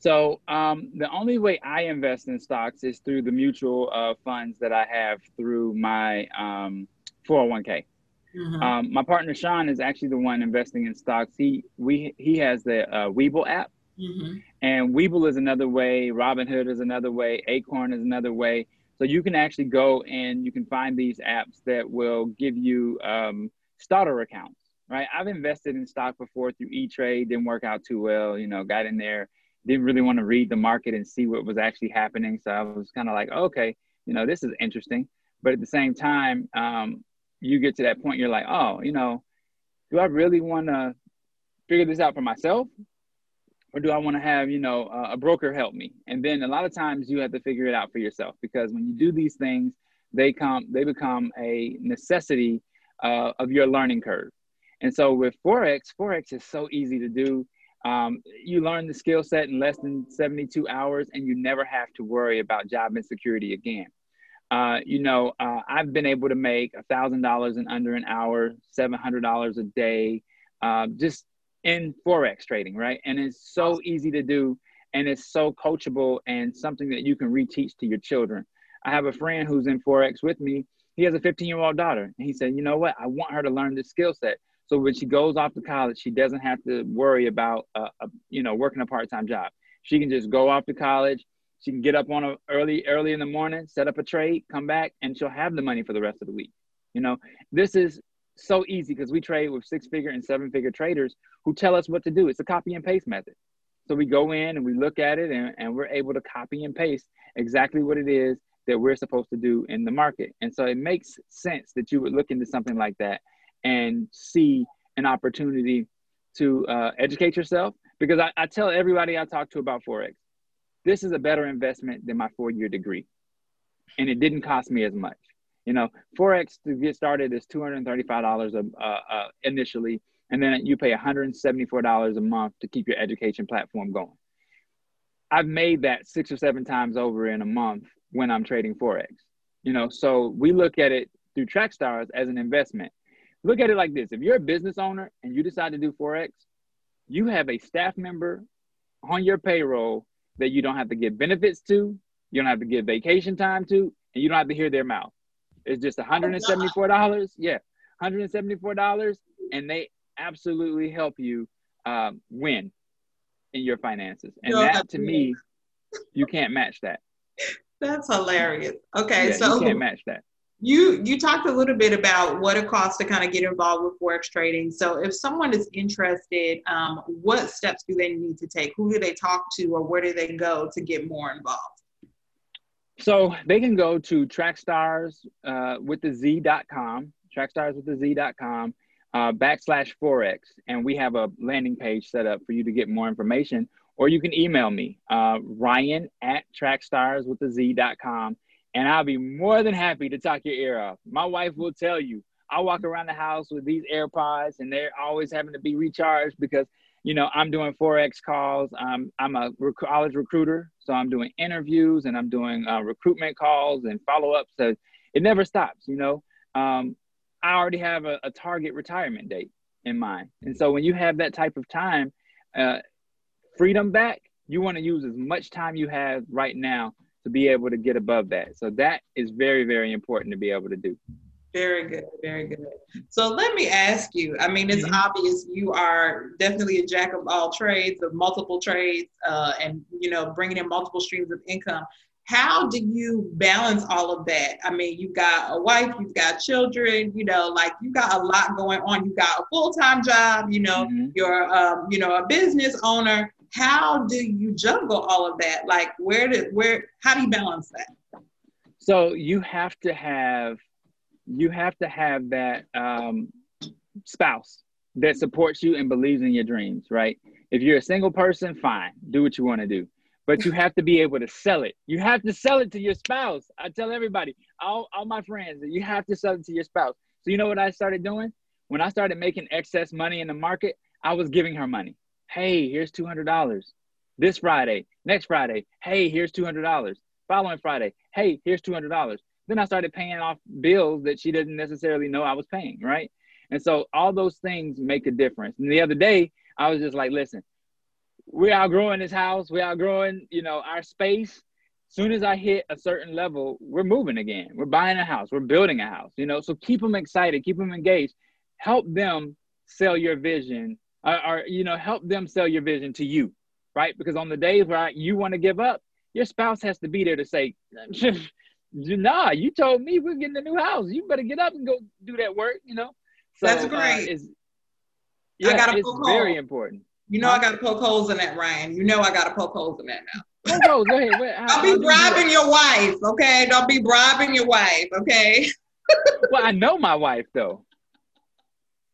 [SPEAKER 4] So um, the only way I invest in stocks is through the mutual uh, funds that I have through my um, 401k. Mm-hmm. Um, my partner Sean is actually the one investing in stocks. He we he has the uh, Webull app, mm-hmm. and Webull is another way. Robinhood is another way. Acorn is another way. So you can actually go and you can find these apps that will give you um, starter accounts. Right? I've invested in stock before through E Trade. Didn't work out too well. You know, got in there, didn't really want to read the market and see what was actually happening. So I was kind of like, okay, you know, this is interesting. But at the same time, um, you get to that point, you're like, oh, you know, do I really want to figure this out for myself? Or do I want to have, you know, a broker help me? And then a lot of times you have to figure it out for yourself because when you do these things, they come, they become a necessity uh, of your learning curve. And so with Forex, Forex is so easy to do. Um, you learn the skill set in less than 72 hours and you never have to worry about job insecurity again. Uh, you know, uh, I've been able to make a thousand dollars in under an hour, seven hundred dollars a day, uh, just in forex trading, right? And it's so easy to do, and it's so coachable, and something that you can reteach to your children. I have a friend who's in forex with me. He has a 15 year old daughter, and he said, "You know what? I want her to learn this skill set." So when she goes off to college, she doesn't have to worry about, uh, a, you know, working a part time job. She can just go off to college, she can get up on a early, early in the morning, set up a trade, come back, and she'll have the money for the rest of the week. You know, this is so easy because we trade with six figure and seven figure traders who tell us what to do. It's a copy and paste method. So we go in and we look at it and, and we're able to copy and paste exactly what it is that we're supposed to do in the market. And so it makes sense that you would look into something like that and see an opportunity to uh, educate yourself. Because I, I tell everybody I talk to about Forex, this is a better investment than my four year degree. And it didn't cost me as much. You know, Forex to get started is $235 uh, uh, initially, and then you pay $174 a month to keep your education platform going. I've made that six or seven times over in a month when I'm trading Forex. You know, so we look at it through Trackstars as an investment. Look at it like this: if you're a business owner and you decide to do forex, you have a staff member on your payroll that you don't have to give benefits to, you don't have to give vacation time to, and you don't have to hear their mouth. It's just $174. Yeah, $174, and they absolutely help you um, win in your finances. And that to me, you can't match that. [LAUGHS]
[SPEAKER 3] That's hilarious. Okay,
[SPEAKER 4] yeah,
[SPEAKER 3] so
[SPEAKER 4] you can't match that.
[SPEAKER 3] You you talked a little bit about what it costs to kind of get involved with forex trading. So if someone is interested, um, what steps do they need to take? Who do they talk to, or where do they go to get more involved?
[SPEAKER 4] So they can go to trackstars uh, with the z.com, trackstars with the z.com, uh, backslash forex, and we have a landing page set up for you to get more information. Or you can email me, uh, Ryan at trackstars with the z.com, and I'll be more than happy to talk your ear off. My wife will tell you, I walk around the house with these AirPods, and they're always having to be recharged because you know, I'm doing Forex calls. Um, I'm a rec- college recruiter, so I'm doing interviews and I'm doing uh, recruitment calls and follow ups. So it never stops, you know. Um, I already have a, a, target retirement date in mind. And so when you have that type of time, uh, freedom back, you want to use as much time you have right now to be able to get above that. So that is very, very important to be able to do.
[SPEAKER 3] Very good, very good. So let me ask you. I mean, it's mm-hmm. obvious you are definitely a jack of all trades, of multiple trades, uh, and you know, bringing in multiple streams of income. How do you balance all of that? I mean, you've got a wife, you've got children, you know, like you got a lot going on. You got a full time job, you know, mm-hmm. you're, um, you know, a business owner. How do you juggle all of that? Like, where did where? How do you balance that?
[SPEAKER 4] So you have to have you have to have that um, spouse that supports you and believes in your dreams, right? If you're a single person, fine, do what you want to do. But you have to be able to sell it. You have to sell it to your spouse. I tell everybody, all, all my friends, that you have to sell it to your spouse. So you know what I started doing? When I started making excess money in the market, I was giving her money. Hey, here's $200. This Friday, next Friday, hey, here's $200. Following Friday, hey, here's $200. Then I started paying off bills that she didn't necessarily know I was paying, right? And so all those things make a difference. And the other day, I was just like, listen, we're outgrowing this house, we're outgrowing, you know, our space. Soon as I hit a certain level, we're moving again. We're buying a house, we're building a house, you know. So keep them excited, keep them engaged, help them sell your vision, or, or you know, help them sell your vision to you, right? Because on the days where you want to give up, your spouse has to be there to say, [LAUGHS] nah, you told me we're getting a new house. You better get up and go do that work, you know?
[SPEAKER 3] So, That's uh, great. Uh,
[SPEAKER 4] yeah, I gotta it's poke very hole. important.
[SPEAKER 3] You know? I gotta poke holes in that, Ryan. You know I gotta poke holes in that now.
[SPEAKER 4] Poke holes, go ahead. Wait, [LAUGHS]
[SPEAKER 3] how, Don't be bribing do your wife, okay? Don't be bribing your wife, okay? [LAUGHS]
[SPEAKER 4] well, I know my wife though.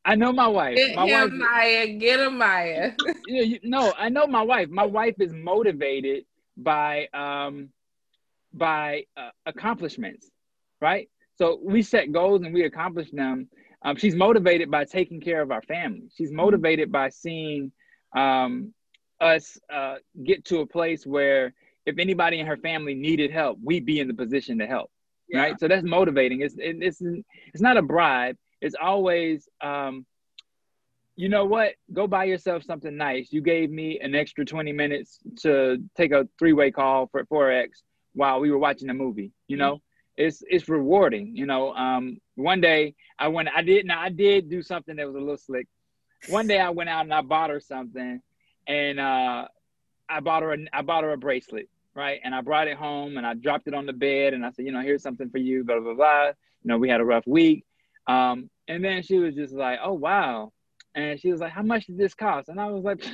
[SPEAKER 4] I know my wife.
[SPEAKER 1] Get
[SPEAKER 4] my
[SPEAKER 1] him, wife, Maya. Get him, Maya. [LAUGHS]
[SPEAKER 4] you, you, no, I know my wife. My wife is motivated by um by uh, accomplishments, right? So we set goals and we accomplish them. Um, she's motivated by taking care of our family. She's mm-hmm. motivated by seeing um, us uh, get to a place where if anybody in her family needed help, we'd be in the position to help, yeah. right? So that's motivating. It's it, it's it's not a bribe. It's always, um, you know what? Go buy yourself something nice. You gave me an extra twenty minutes to take a three way call for forex while we were watching a movie. You know, mm-hmm. it's it's rewarding. You know, um, one day I went, I did now I did do something that was a little slick. One day I went out and I bought her something, and uh, I bought her a, I bought her a bracelet, right? And I brought it home and I dropped it on the bed and I said, you know, here's something for you, blah blah blah. You know, we had a rough week, um, and then she was just like, oh wow, and she was like, how much did this cost? And I was like,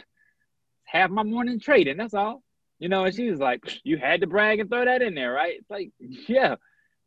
[SPEAKER 4] half my morning trading. That's all. You know, and she was like, you had to brag and throw that in there, right? It's like, yeah,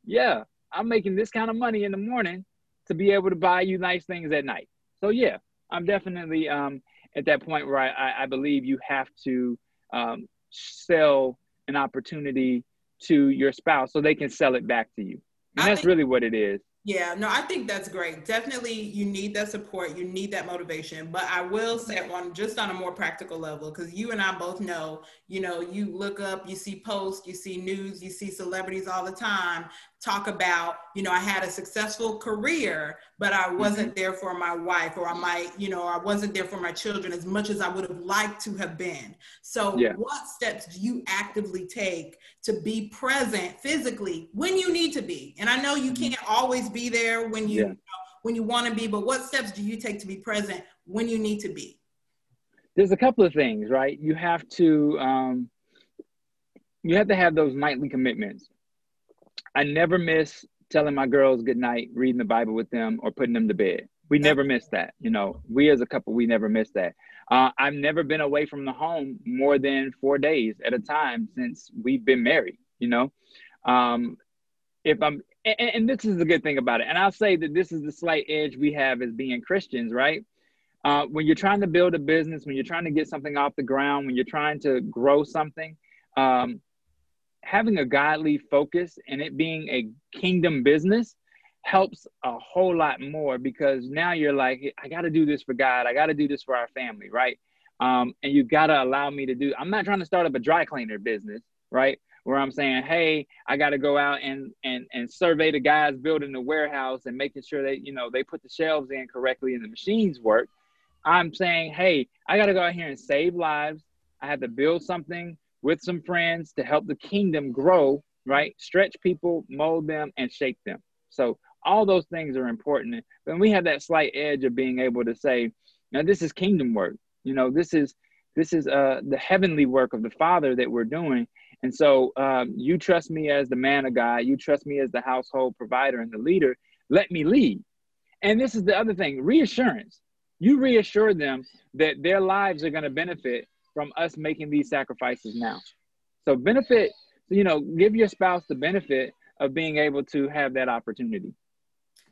[SPEAKER 4] yeah, I'm making this kind of money in the morning to be able to buy you nice things at night. So yeah, I'm definitely um, at that point where I, I believe you have to um, sell an opportunity to your spouse so they can sell it back to you. And that's think, really what it is.
[SPEAKER 3] Yeah, no, I think that's great. Definitely, you need that support, you need that motivation. But I will say on just on a more practical level, because you and I both know, you know, you look up, you see posts, you see news, you see celebrities all the time talk about, you know, I had a successful career, but I wasn't mm-hmm. there for my wife, or I might, you know, I wasn't there for my children as much as I would have liked to have been. So, yeah. what steps do you actively take to be present physically when you need to be? And I know you mm-hmm. can't always be there when you, yeah. when you want to be, but what steps do you take to be present when you need to be?
[SPEAKER 4] There's a couple of things, right? You have to um, you have to have those nightly commitments. I never miss telling my girls good night, reading the Bible with them, or putting them to bed. We never miss that. You know, we as a couple, we never miss that. Uh, I've never been away from the home more than four days at a time since we've been married. You know, um, if I'm, and, and this is the good thing about it, and I'll say that this is the slight edge we have as being Christians, right? Uh, when you're trying to build a business, when you're trying to get something off the ground, when you're trying to grow something, um, having a godly focus and it being a kingdom business helps a whole lot more because now you're like, I got to do this for God. I got to do this for our family, right? Um, and you got to allow me to do. I'm not trying to start up a dry cleaner business, right? Where I'm saying, hey, I got to go out and and and survey the guys building the warehouse and making sure that you know, they put the shelves in correctly and the machines work. I'm saying, hey, I got to go out here and save lives. I have to build something with some friends to help the kingdom grow, right? Stretch people, mold them, and shape them. So all those things are important. But we have that slight edge of being able to say, now this is kingdom work. You know, this is this is uh, the heavenly work of the Father that we're doing. And so um, you trust me as the man of God. You trust me as the household provider and the leader. Let me lead. And this is the other thing reassurance. You reassure them that their lives are going to benefit from us making these sacrifices now. So benefit, you know, give your spouse the benefit of being able to have that opportunity.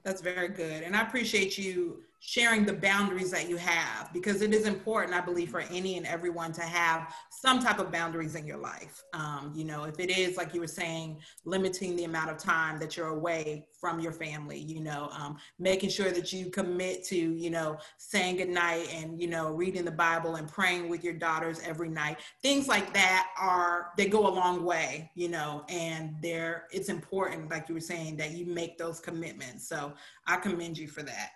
[SPEAKER 3] That's very good. And I appreciate you sharing the boundaries that you have because it is important, I believe, for any and everyone to have some type of boundaries in your life. Um, you know, if it is, like you were saying, limiting the amount of time that you're away from your family, you know, um, making sure that you commit to, you know, saying goodnight and, you know, reading the Bible and praying with your daughters every night. Things like that are, they go a long way, you know, and they're, it's important, like you were saying, that you make those commitments. So I commend you for that.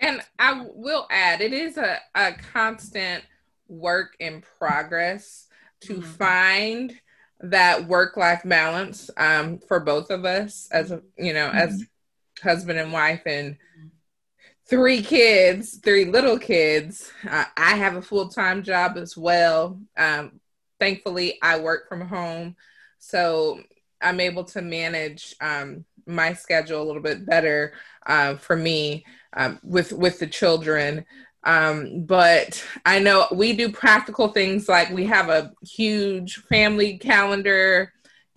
[SPEAKER 1] And I will add, it is a, a constant work in progress to mm-hmm. find that work life balance um, for both of us as a, you know, mm-hmm. as husband and wife and three kids, three little kids. Uh, I have a full time job as well. Um, thankfully, I work from home. So I'm able to manage um, my schedule a little bit better uh, for me um, with with the children. Um, but I know we do practical things like we have a huge family calendar,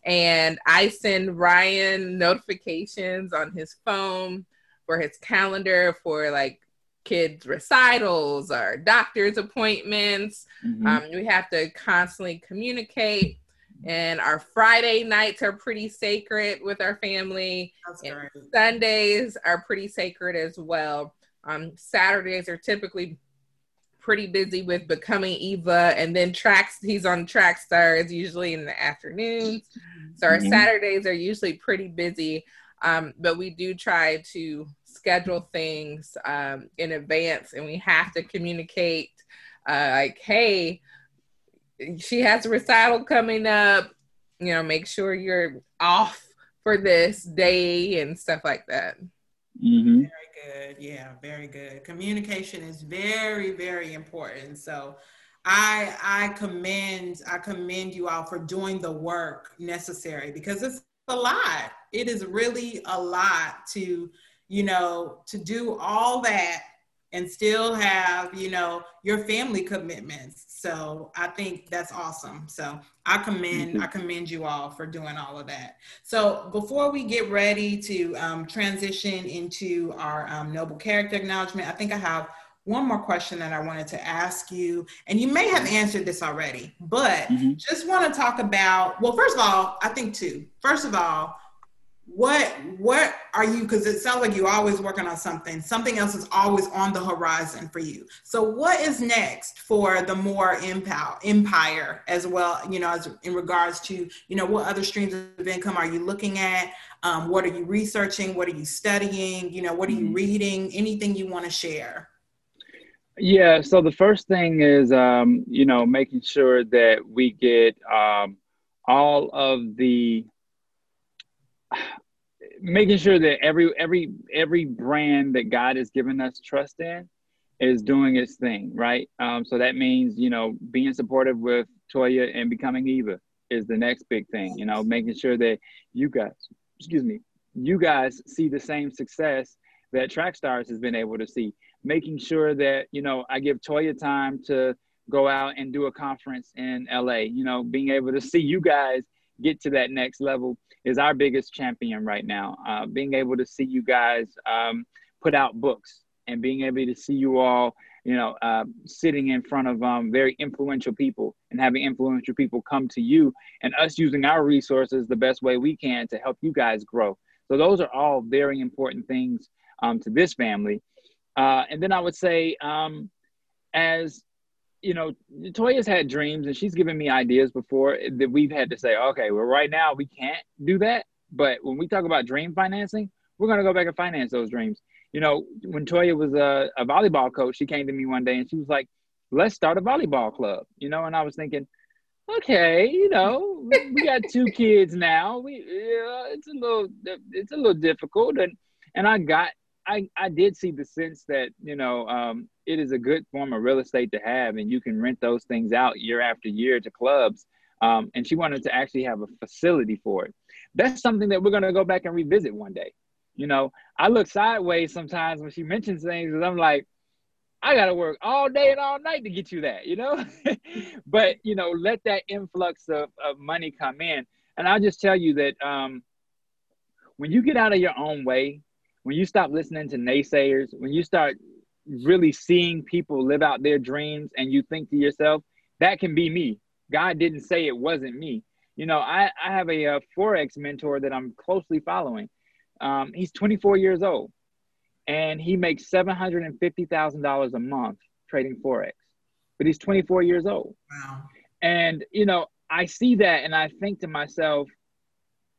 [SPEAKER 1] and I send Ryan notifications on his phone for his calendar for like kids' recitals or doctor's appointments. Mm-hmm. Um, we have to constantly communicate and our Friday nights are pretty sacred with our family. Sundays are pretty sacred as well. Um, Saturdays are typically pretty busy with becoming Eva, and then tracks. He's on track stars usually in the afternoons. So our mm-hmm. Saturdays are usually pretty busy, um, but we do try to schedule things um, in advance, and we have to communicate uh, like, hey she has a recital coming up. You know, make sure you're off for this day and stuff like that.
[SPEAKER 3] Mm-hmm. Very good. Yeah, very good. Communication is very, very important. So I I commend I commend you all for doing the work necessary because it's a lot. It is really a lot to, you know, to do all that and still have, you know, your family commitments so I think that's awesome. So I commend I commend you all for doing all of that. So before we get ready to um, transition into our um, noble character acknowledgement, I think I have one more question that I wanted to ask you, and you may have answered this already, but mm-hmm. just want to talk about. Well, first of all, I think two. First of all, what what are you because it sounds like you're always working on something. Something else is always on the horizon for you. So what is next for the more empire empire as well you know as in regards to you know what other streams of income are you looking at? Um, what are you researching? What are you studying? You know what are you mm-hmm. reading? Anything you want to share?
[SPEAKER 4] Yeah so the first thing is um, you know making sure that we get um, all of the making sure that every every every brand that God has given us trust in is doing its thing, right? Um, so that means you know being supportive with Toya and becoming Eva is the next big thing. You know, making sure that you guys, excuse me, you guys see the same success that Trackstars has been able to see. Making sure that you know I give Toya time to go out and do a conference in LA. You know, being able to see you guys get to that next level is our biggest champion right now. Uh, being able to see you guys um, put out books and being able to see you all, you know, uh, sitting in front of um, very influential people and having influential people come to you and us using our resources the best way we can to help you guys grow. So those are all very important things um, to this family. Uh, and then I would say, um, as you know, Toya's had dreams and she's given me ideas before that we've had to say, okay, well, right now we can't do that. But when we talk about dream financing, we're going to go back and finance those dreams. You know, when Toya was a, a volleyball coach, she came to me one day and she was like, let's start a volleyball club, you know, and I was thinking, okay, you know, we got two kids now. We, yeah, it's a little, it's a little difficult. And, and I got, I, I did see the sense that, you know, um, it is a good form of real estate to have, and you can rent those things out year after year to clubs. Um, and she wanted to actually have a facility for it. That's something that we're going to go back and revisit one day. You know, I look sideways sometimes when she mentions things, and I'm like, I got to work all day and all night to get you that, you know? [LAUGHS] but, you know, let that influx of, of money come in. And I'll just tell you that um, when you get out of your own way, when you stop listening to naysayers, when you start really seeing people live out their dreams and you think to yourself, that can be me. God didn't say it wasn't me. You know, I, I have a, a Forex mentor that I'm closely following. Um, he's 24 years old and he makes $750,000 a month trading Forex, but he's 24 years old. Wow. And, you know, I see that and I think to myself,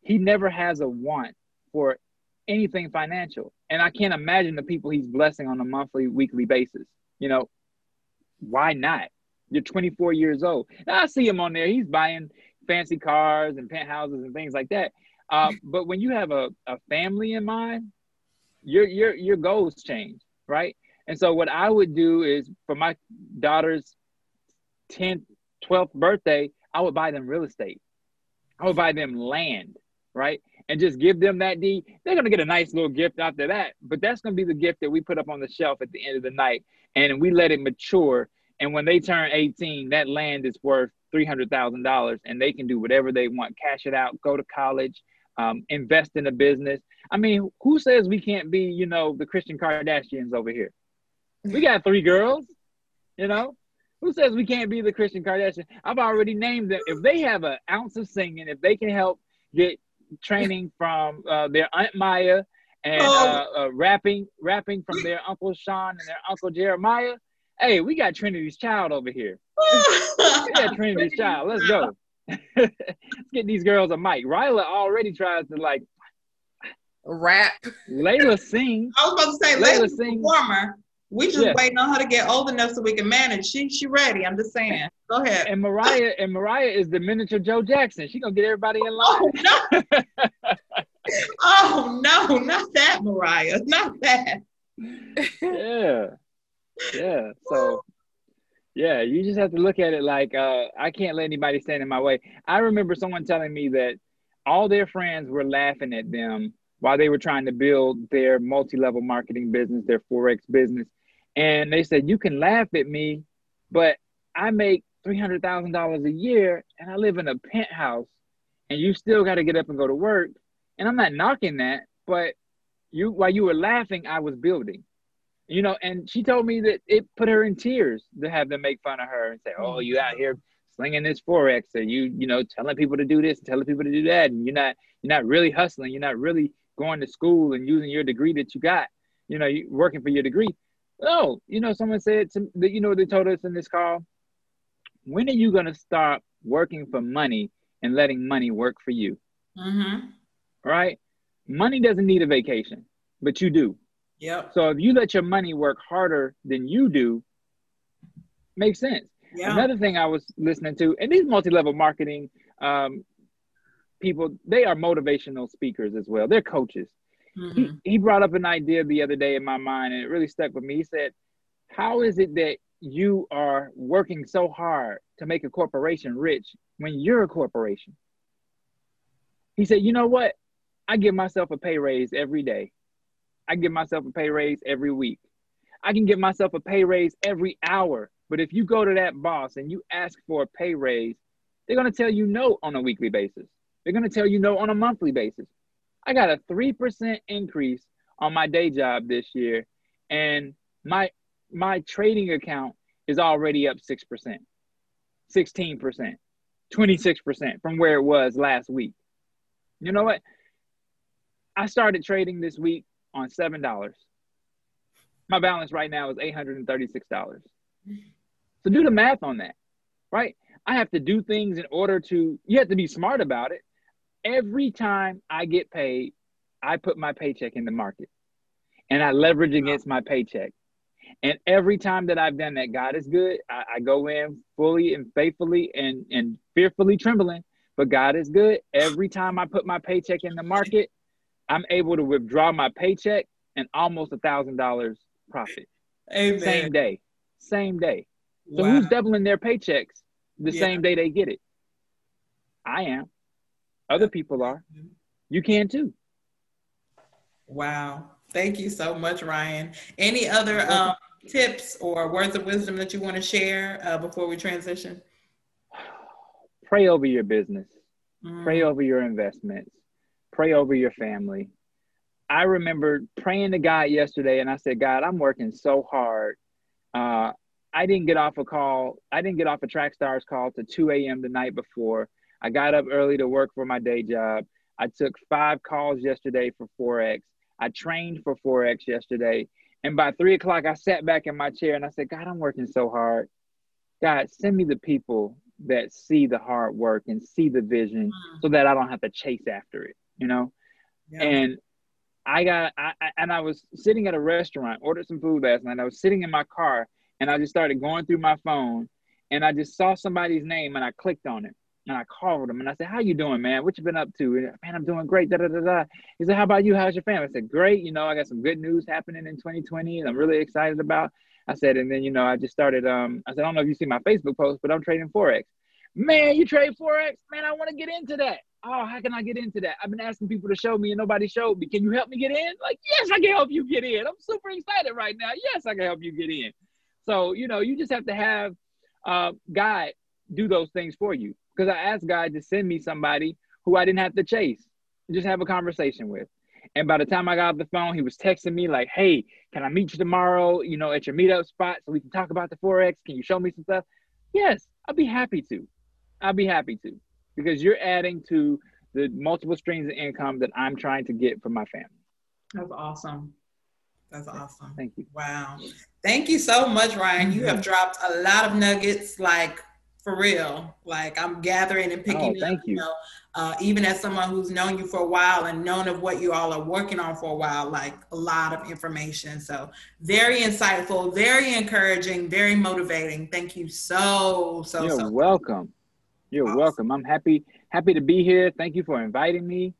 [SPEAKER 4] he never has a want for anything financial. And I can't imagine the people he's blessing on a monthly, weekly basis. You know, why not? You're 24 years old. Now I see him on there. He's buying fancy cars and penthouses and things like that. Uh, [LAUGHS] but when you have a, a family in mind, your your your goals change, right? And so what I would do is for my daughter's 10th, 12th birthday, I would buy them real estate. I would buy them land, right? And just give them that D, they're gonna get a nice little gift after that. But that's gonna be the gift that we put up on the shelf at the end of the night, and we let it mature. And when they turn 18, that land is worth three hundred thousand dollars, and they can do whatever they want, cash it out, go to college, um, invest in a business. I mean, who says we can't be, you know, the Christian Kardashians over here? We got three girls, you know. Who says we can't be the Christian Kardashian? I've already named them. If they have an ounce of singing, if they can help get training from uh, their Aunt Maya and oh. uh, uh, rapping rapping from their Uncle Sean and their Uncle Jeremiah. Hey, we got Trinity's Child over here. [LAUGHS] we got Trinity's Child. Let's go. [LAUGHS] Let's get these girls a mic. Ryla already tries to like
[SPEAKER 1] rap.
[SPEAKER 4] Layla sing.
[SPEAKER 3] I was about to say Layla, Layla sing. performer. We just yeah. waiting on her to get old enough so we can manage. She she ready. I'm just saying. Go ahead.
[SPEAKER 4] And Mariah and Mariah is the miniature Joe Jackson. She gonna get everybody in line.
[SPEAKER 3] Oh no! [LAUGHS] oh no! Not that Mariah. Not that.
[SPEAKER 4] yeah, yeah. So yeah, you just have to look at it like uh, I can't let anybody stand in my way. I remember someone telling me that all their friends were laughing at them while they were trying to build their multi-level marketing business, their forex business and they said, You can laugh at me, but I make $300,000 a year and I live in a penthouse and you still got to get up and go to work. And I'm not knocking that, but you while you were laughing, I was building. You know, and she told me that it put her in tears to have them make fun of her and say, "Oh, you out here slinging this forex and you you know telling people to do this and telling people to do that and you're not you're not really hustling you're not really going to school and using your degree that you got you know you working for your degree oh you know someone said to, you know what they told us in this call when are you going to stop working for money and letting money work for you
[SPEAKER 3] Mm-hmm.
[SPEAKER 4] right money doesn't need a vacation but you do
[SPEAKER 3] Yep.
[SPEAKER 4] so if you let your money work harder than you do makes sense
[SPEAKER 3] Yeah.
[SPEAKER 4] Another thing I was listening to, and these multi-level marketing um, people, they are motivational speakers as well. They're coaches.
[SPEAKER 3] Mhm.
[SPEAKER 4] He, he brought up an idea the other day in my mind, and it really stuck with me. He said, "How is it that you are working so hard to make a corporation rich when you're a corporation?" He said, "You know what? I give myself a pay raise every day. I give myself a pay raise every week. I can give myself a pay raise every hour. But if you go to that boss and you ask for a pay raise, they're going to tell you no on a weekly basis. They're going to tell you no on a monthly basis. I got a 3% increase on my day job this year and my my trading account is already up 6%, 16%, 26% from where it was last week. You know what? I started trading this week on $7. My balance right now is $836. So do the math on that, right? I have to do things in order to, you have to be smart about it. Every time I get paid, I put my paycheck in the market and I leverage against my paycheck. And every time that I've done that, God is good. I, I go in fully and faithfully and, and fearfully trembling, but God is good. Every time I put my paycheck in the market, I'm able to withdraw my paycheck and almost a thousand dollars profit.
[SPEAKER 3] Amen.
[SPEAKER 4] Same day. Same day. So
[SPEAKER 3] Wow.
[SPEAKER 4] who's doubling their paychecks the
[SPEAKER 3] Yeah.
[SPEAKER 4] same day they get it? I am. Other people are. You can too.
[SPEAKER 3] Wow. Thank you so much, Ryan. Any other um, tips or words of wisdom that you want to share uh, before we transition?
[SPEAKER 4] Pray over your business.
[SPEAKER 3] Mm.
[SPEAKER 4] Pray over your investments. Pray over your family. I remember praying to God yesterday and I said, God, I'm working so hard. Uh, I didn't get off a call. I didn't get off a Trackstars call to 2 a.m. the night before. I got up early to work for my day job. I took five calls yesterday for Forex. I trained for Forex yesterday. And by three o'clock, I sat back in my chair and I said, God, I'm working so hard. God, send me the people that see the hard work and see the vision mm. so that I don't have to chase after it, you know?
[SPEAKER 3] Yeah.
[SPEAKER 4] And I got, I, I- and I was sitting at a restaurant, ordered some food last night. I was sitting in my car and I just started going through my phone and I just saw somebody's name and I clicked on it and I called him and I said, how you doing, man? What you been up to? And, man, I'm doing great. Da, da, da, da. He said, how about you? How's your family? I said, great. You know, I got some good news happening in 2020 and I'm really excited about. I said, and then, you know, I just started, um, I said, I don't know if you see my Facebook post, but I'm trading Forex. Man, you trade Forex? Man, I want to get into that. Oh, how can I get into that? I've been asking people to show me and nobody showed me. Can you help me get in? Like, yes, I can help you get in. I'm super excited right now. Yes, I can help you get in. So, you know, you just have to have uh, God do those things for you. Because I asked God to send me somebody who I didn't have to chase, just have a conversation with. And by the time I got off the phone, he was texting me like, "Hey, can I meet you tomorrow? You know, at your meetup spot, so we can talk about the forex. Can you show me some stuff?" Yes, I'll be happy to. I'll be happy to, because you're adding to the multiple streams of income that I'm trying to get for my family.
[SPEAKER 3] That's awesome. That's awesome.
[SPEAKER 4] Thank you.
[SPEAKER 3] Wow. Thank you so much, Ryan. You have dropped a lot of nuggets, like for real. Like I'm gathering and picking
[SPEAKER 4] Oh, thank
[SPEAKER 3] up,
[SPEAKER 4] you.
[SPEAKER 3] know, uh, even as someone who's known you for a while and known of what you all are working on for a while, like a lot of information. So very insightful, very encouraging, very motivating. Thank you so, so, so
[SPEAKER 4] You're
[SPEAKER 3] so.
[SPEAKER 4] welcome. You're
[SPEAKER 3] Awesome.
[SPEAKER 4] welcome. I'm happy happy to be here. Thank you for inviting me.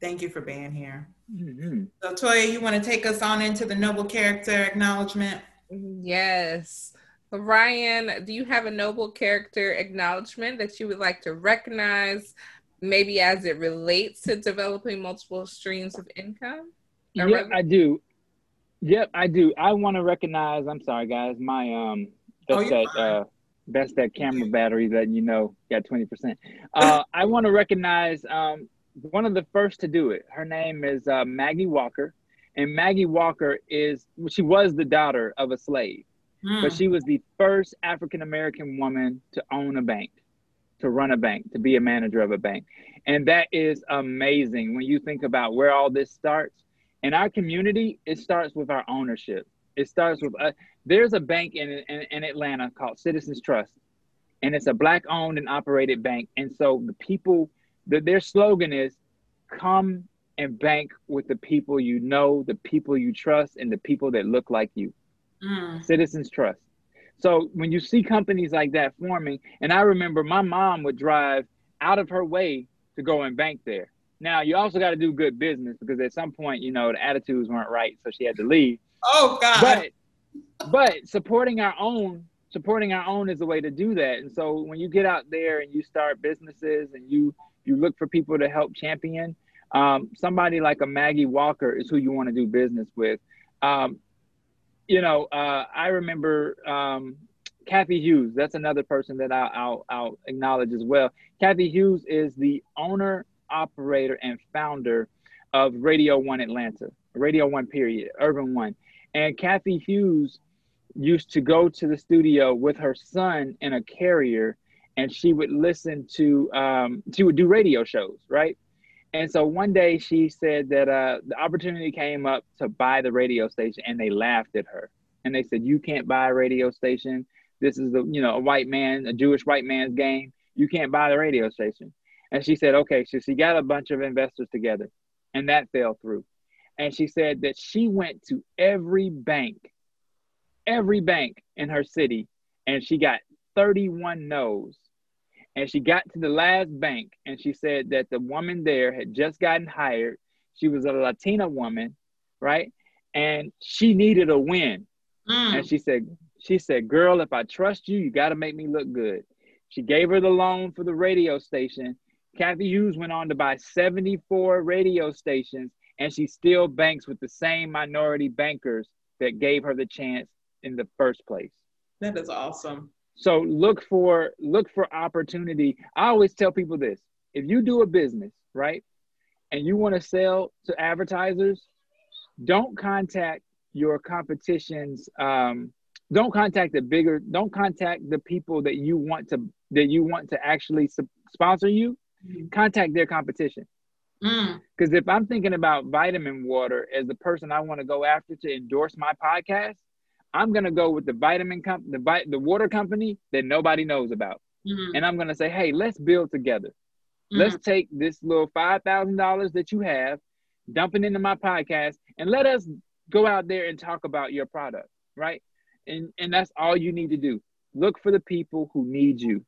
[SPEAKER 3] Thank you for being here.
[SPEAKER 4] Mhm.
[SPEAKER 3] So Toya, you want to take us on into the noble character acknowledgement?
[SPEAKER 1] Yes. So Ryan, do you have a noble character acknowledgement that you would like to recognize, maybe as it relates to developing multiple streams of income? Or
[SPEAKER 4] Yep,
[SPEAKER 1] rather-
[SPEAKER 4] I do. Yep, I do. I want to recognize. I'm sorry, guys. My um,
[SPEAKER 3] Oh,
[SPEAKER 4] that's
[SPEAKER 3] you're
[SPEAKER 4] that
[SPEAKER 3] fine.
[SPEAKER 4] uh, that's that camera battery that you know got twenty percent. Uh, I want to recognize um one of the first to do it. Her name is uh, Maggie Walker, and Maggie Walker is she was the daughter of a slave, mm. but she was the first African American woman to own a bank, to run a bank, to be a manager of a bank. And that is amazing when you think about where all this starts. In our community, it starts with our ownership. It starts with uh, there's a bank in, in, in Atlanta called Citizens Trust, and it's a black owned and operated bank. And so the people, the, their slogan is come and bank with the people you know, the people you trust, and the people that look like you. Mm. Citizens Trust. So when you see companies like that forming, and I remember my mom would drive out of her way to go and bank there. Now you also got to do good business because at some point, you know, the attitudes weren't right, so she had to leave.
[SPEAKER 3] Oh God!
[SPEAKER 4] But but supporting our own, supporting our own is a way to do that. And so when you get out there and you start businesses and you you look for people to help champion, um, somebody like a Maggie Walker is who you want to do business with. Um, you know, uh, I remember um, Cathy Hughes. That's another person that I'll, I'll, I'll acknowledge as well. Cathy Hughes is the owner, operator, and founder of Radio One Atlanta, Radio One period, Urban One. And Cathy Hughes used to go to the studio with her son in a carrier, and she would listen to, um, she would do radio shows, right? And so one day she said that uh, the opportunity came up to buy the radio station, and they laughed at her. And they said, "You can't buy a radio station. This is the you know a white man, a Jewish white man's game. You can't buy the radio station." And she said, "Okay." So she got a bunch of investors together, and that fell through. And she said that she went to every bank, every bank in her city, and she got 31 no's and she got to the last bank and she said that the woman there had just gotten hired. She was a Latina woman, right? And she needed a win. Mm. And she said, she said, girl, if I trust you, you got to make me look good. She gave her the loan for the radio station. Cathy Hughes went on to buy 74 radio stations, and she still banks with the same minority bankers that gave her the chance in the first place.
[SPEAKER 3] That is awesome.
[SPEAKER 4] So look for look for opportunity. I always tell people this: if you do a business, right, and you want to sell to advertisers, don't contact your competitions. Um, don't contact the bigger. Don't contact the people that you want to that you want to actually sponsor you. Mm-hmm. Contact their competition. Because mm. if I'm thinking about vitamin water as the person I want to go after to endorse my podcast, I'm gonna go with the vitamin company, the the water company that nobody knows about, mm-hmm. and I'm gonna say, hey, let's build together. Mm-hmm. Let's take this little five thousand dollars that you have, dump it into my podcast, and let us go out there and talk about your product, right? And and that's all you need to do. Look for the people who need you,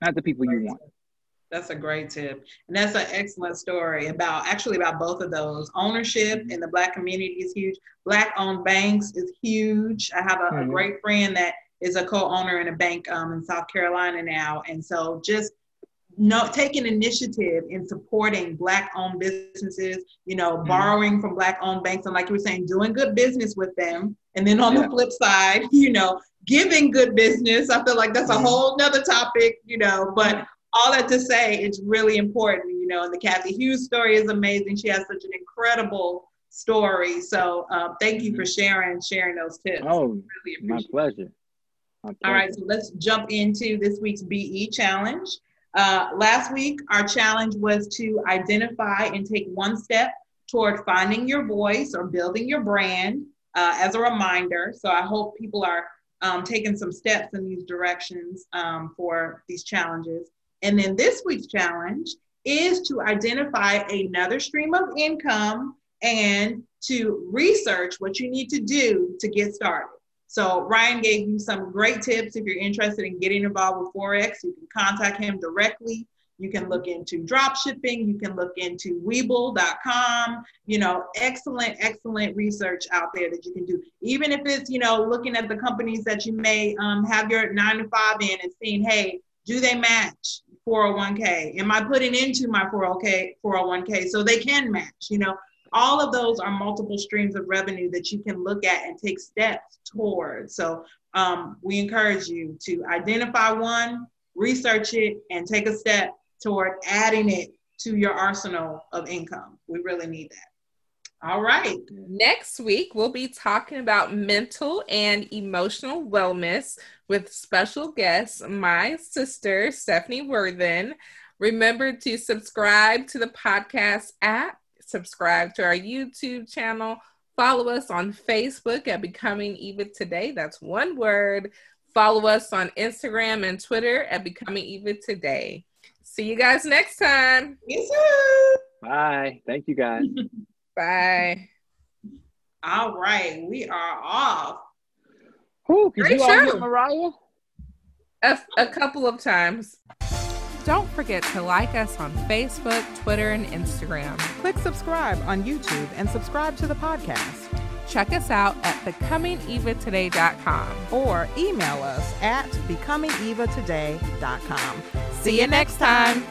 [SPEAKER 4] not the people you want.
[SPEAKER 3] That's a great tip. And that's an excellent story about actually about both of those. Ownership in the Black community is huge. Black owned banks is huge. I have a, mm-hmm. a great friend that is a co owner in a bank um, in South Carolina now. And so just no, taking initiative in supporting black owned businesses, you know, mm-hmm. borrowing from black owned banks and like you were saying, doing good business with them. And then on yeah. the flip side, [LAUGHS] you know, giving good business. I feel like that's a mm-hmm. whole nother topic, you know, but all that to say, it's really important, you know, and the Cathy Hughes story is amazing. She has such an incredible story. So uh, thank you for sharing, sharing those tips.
[SPEAKER 4] Oh, really my pleasure.
[SPEAKER 3] my pleasure. All right, so let's jump into this week's BE challenge. Uh, last week, our challenge was to identify and take one step toward finding your voice or building your brand uh, as a reminder. So I hope people are um, taking some steps in these directions um, for these challenges. And then this week's challenge is to identify another stream of income and to research what you need to do to get started. So Ryan gave you some great tips. If you're interested in getting involved with Forex, you can contact him directly. You can look into drop shipping. You can look into Webull.com. You know, excellent, excellent research out there that you can do. Even if it's, you know, looking at the companies that you may um, have your nine to five in and seeing, hey, do they match? 401k? Am I putting into my 401k, 401k so they can match? You know, all of those are multiple streams of revenue that you can look at and take steps towards. So um, we encourage you to identify one, research it, and take a step toward adding it to your arsenal of income. We really need that. All right.
[SPEAKER 1] Next week, we'll be talking about mental and emotional wellness with special guest, my sister, Stephanie Worthen. Remember to subscribe to the podcast app, subscribe to our YouTube channel, follow us on Facebook at Becoming Eva Today. That's one word. Follow us on Instagram and Twitter at Becoming Eva Today. See you guys next time.
[SPEAKER 3] Yes,
[SPEAKER 4] Bye. Thank you guys. [LAUGHS]
[SPEAKER 1] Bye.
[SPEAKER 3] All right, we are off.
[SPEAKER 4] Who can
[SPEAKER 1] Great
[SPEAKER 4] you all
[SPEAKER 1] show.
[SPEAKER 4] Mariah?
[SPEAKER 1] A, a couple of times. Don't forget to like us on Facebook, Twitter, and Instagram.
[SPEAKER 2] Click subscribe on YouTube and subscribe to the podcast.
[SPEAKER 1] Check us out at becomingevatoday.com.
[SPEAKER 2] Or email us at becomingevatoday.com.
[SPEAKER 1] See you next time.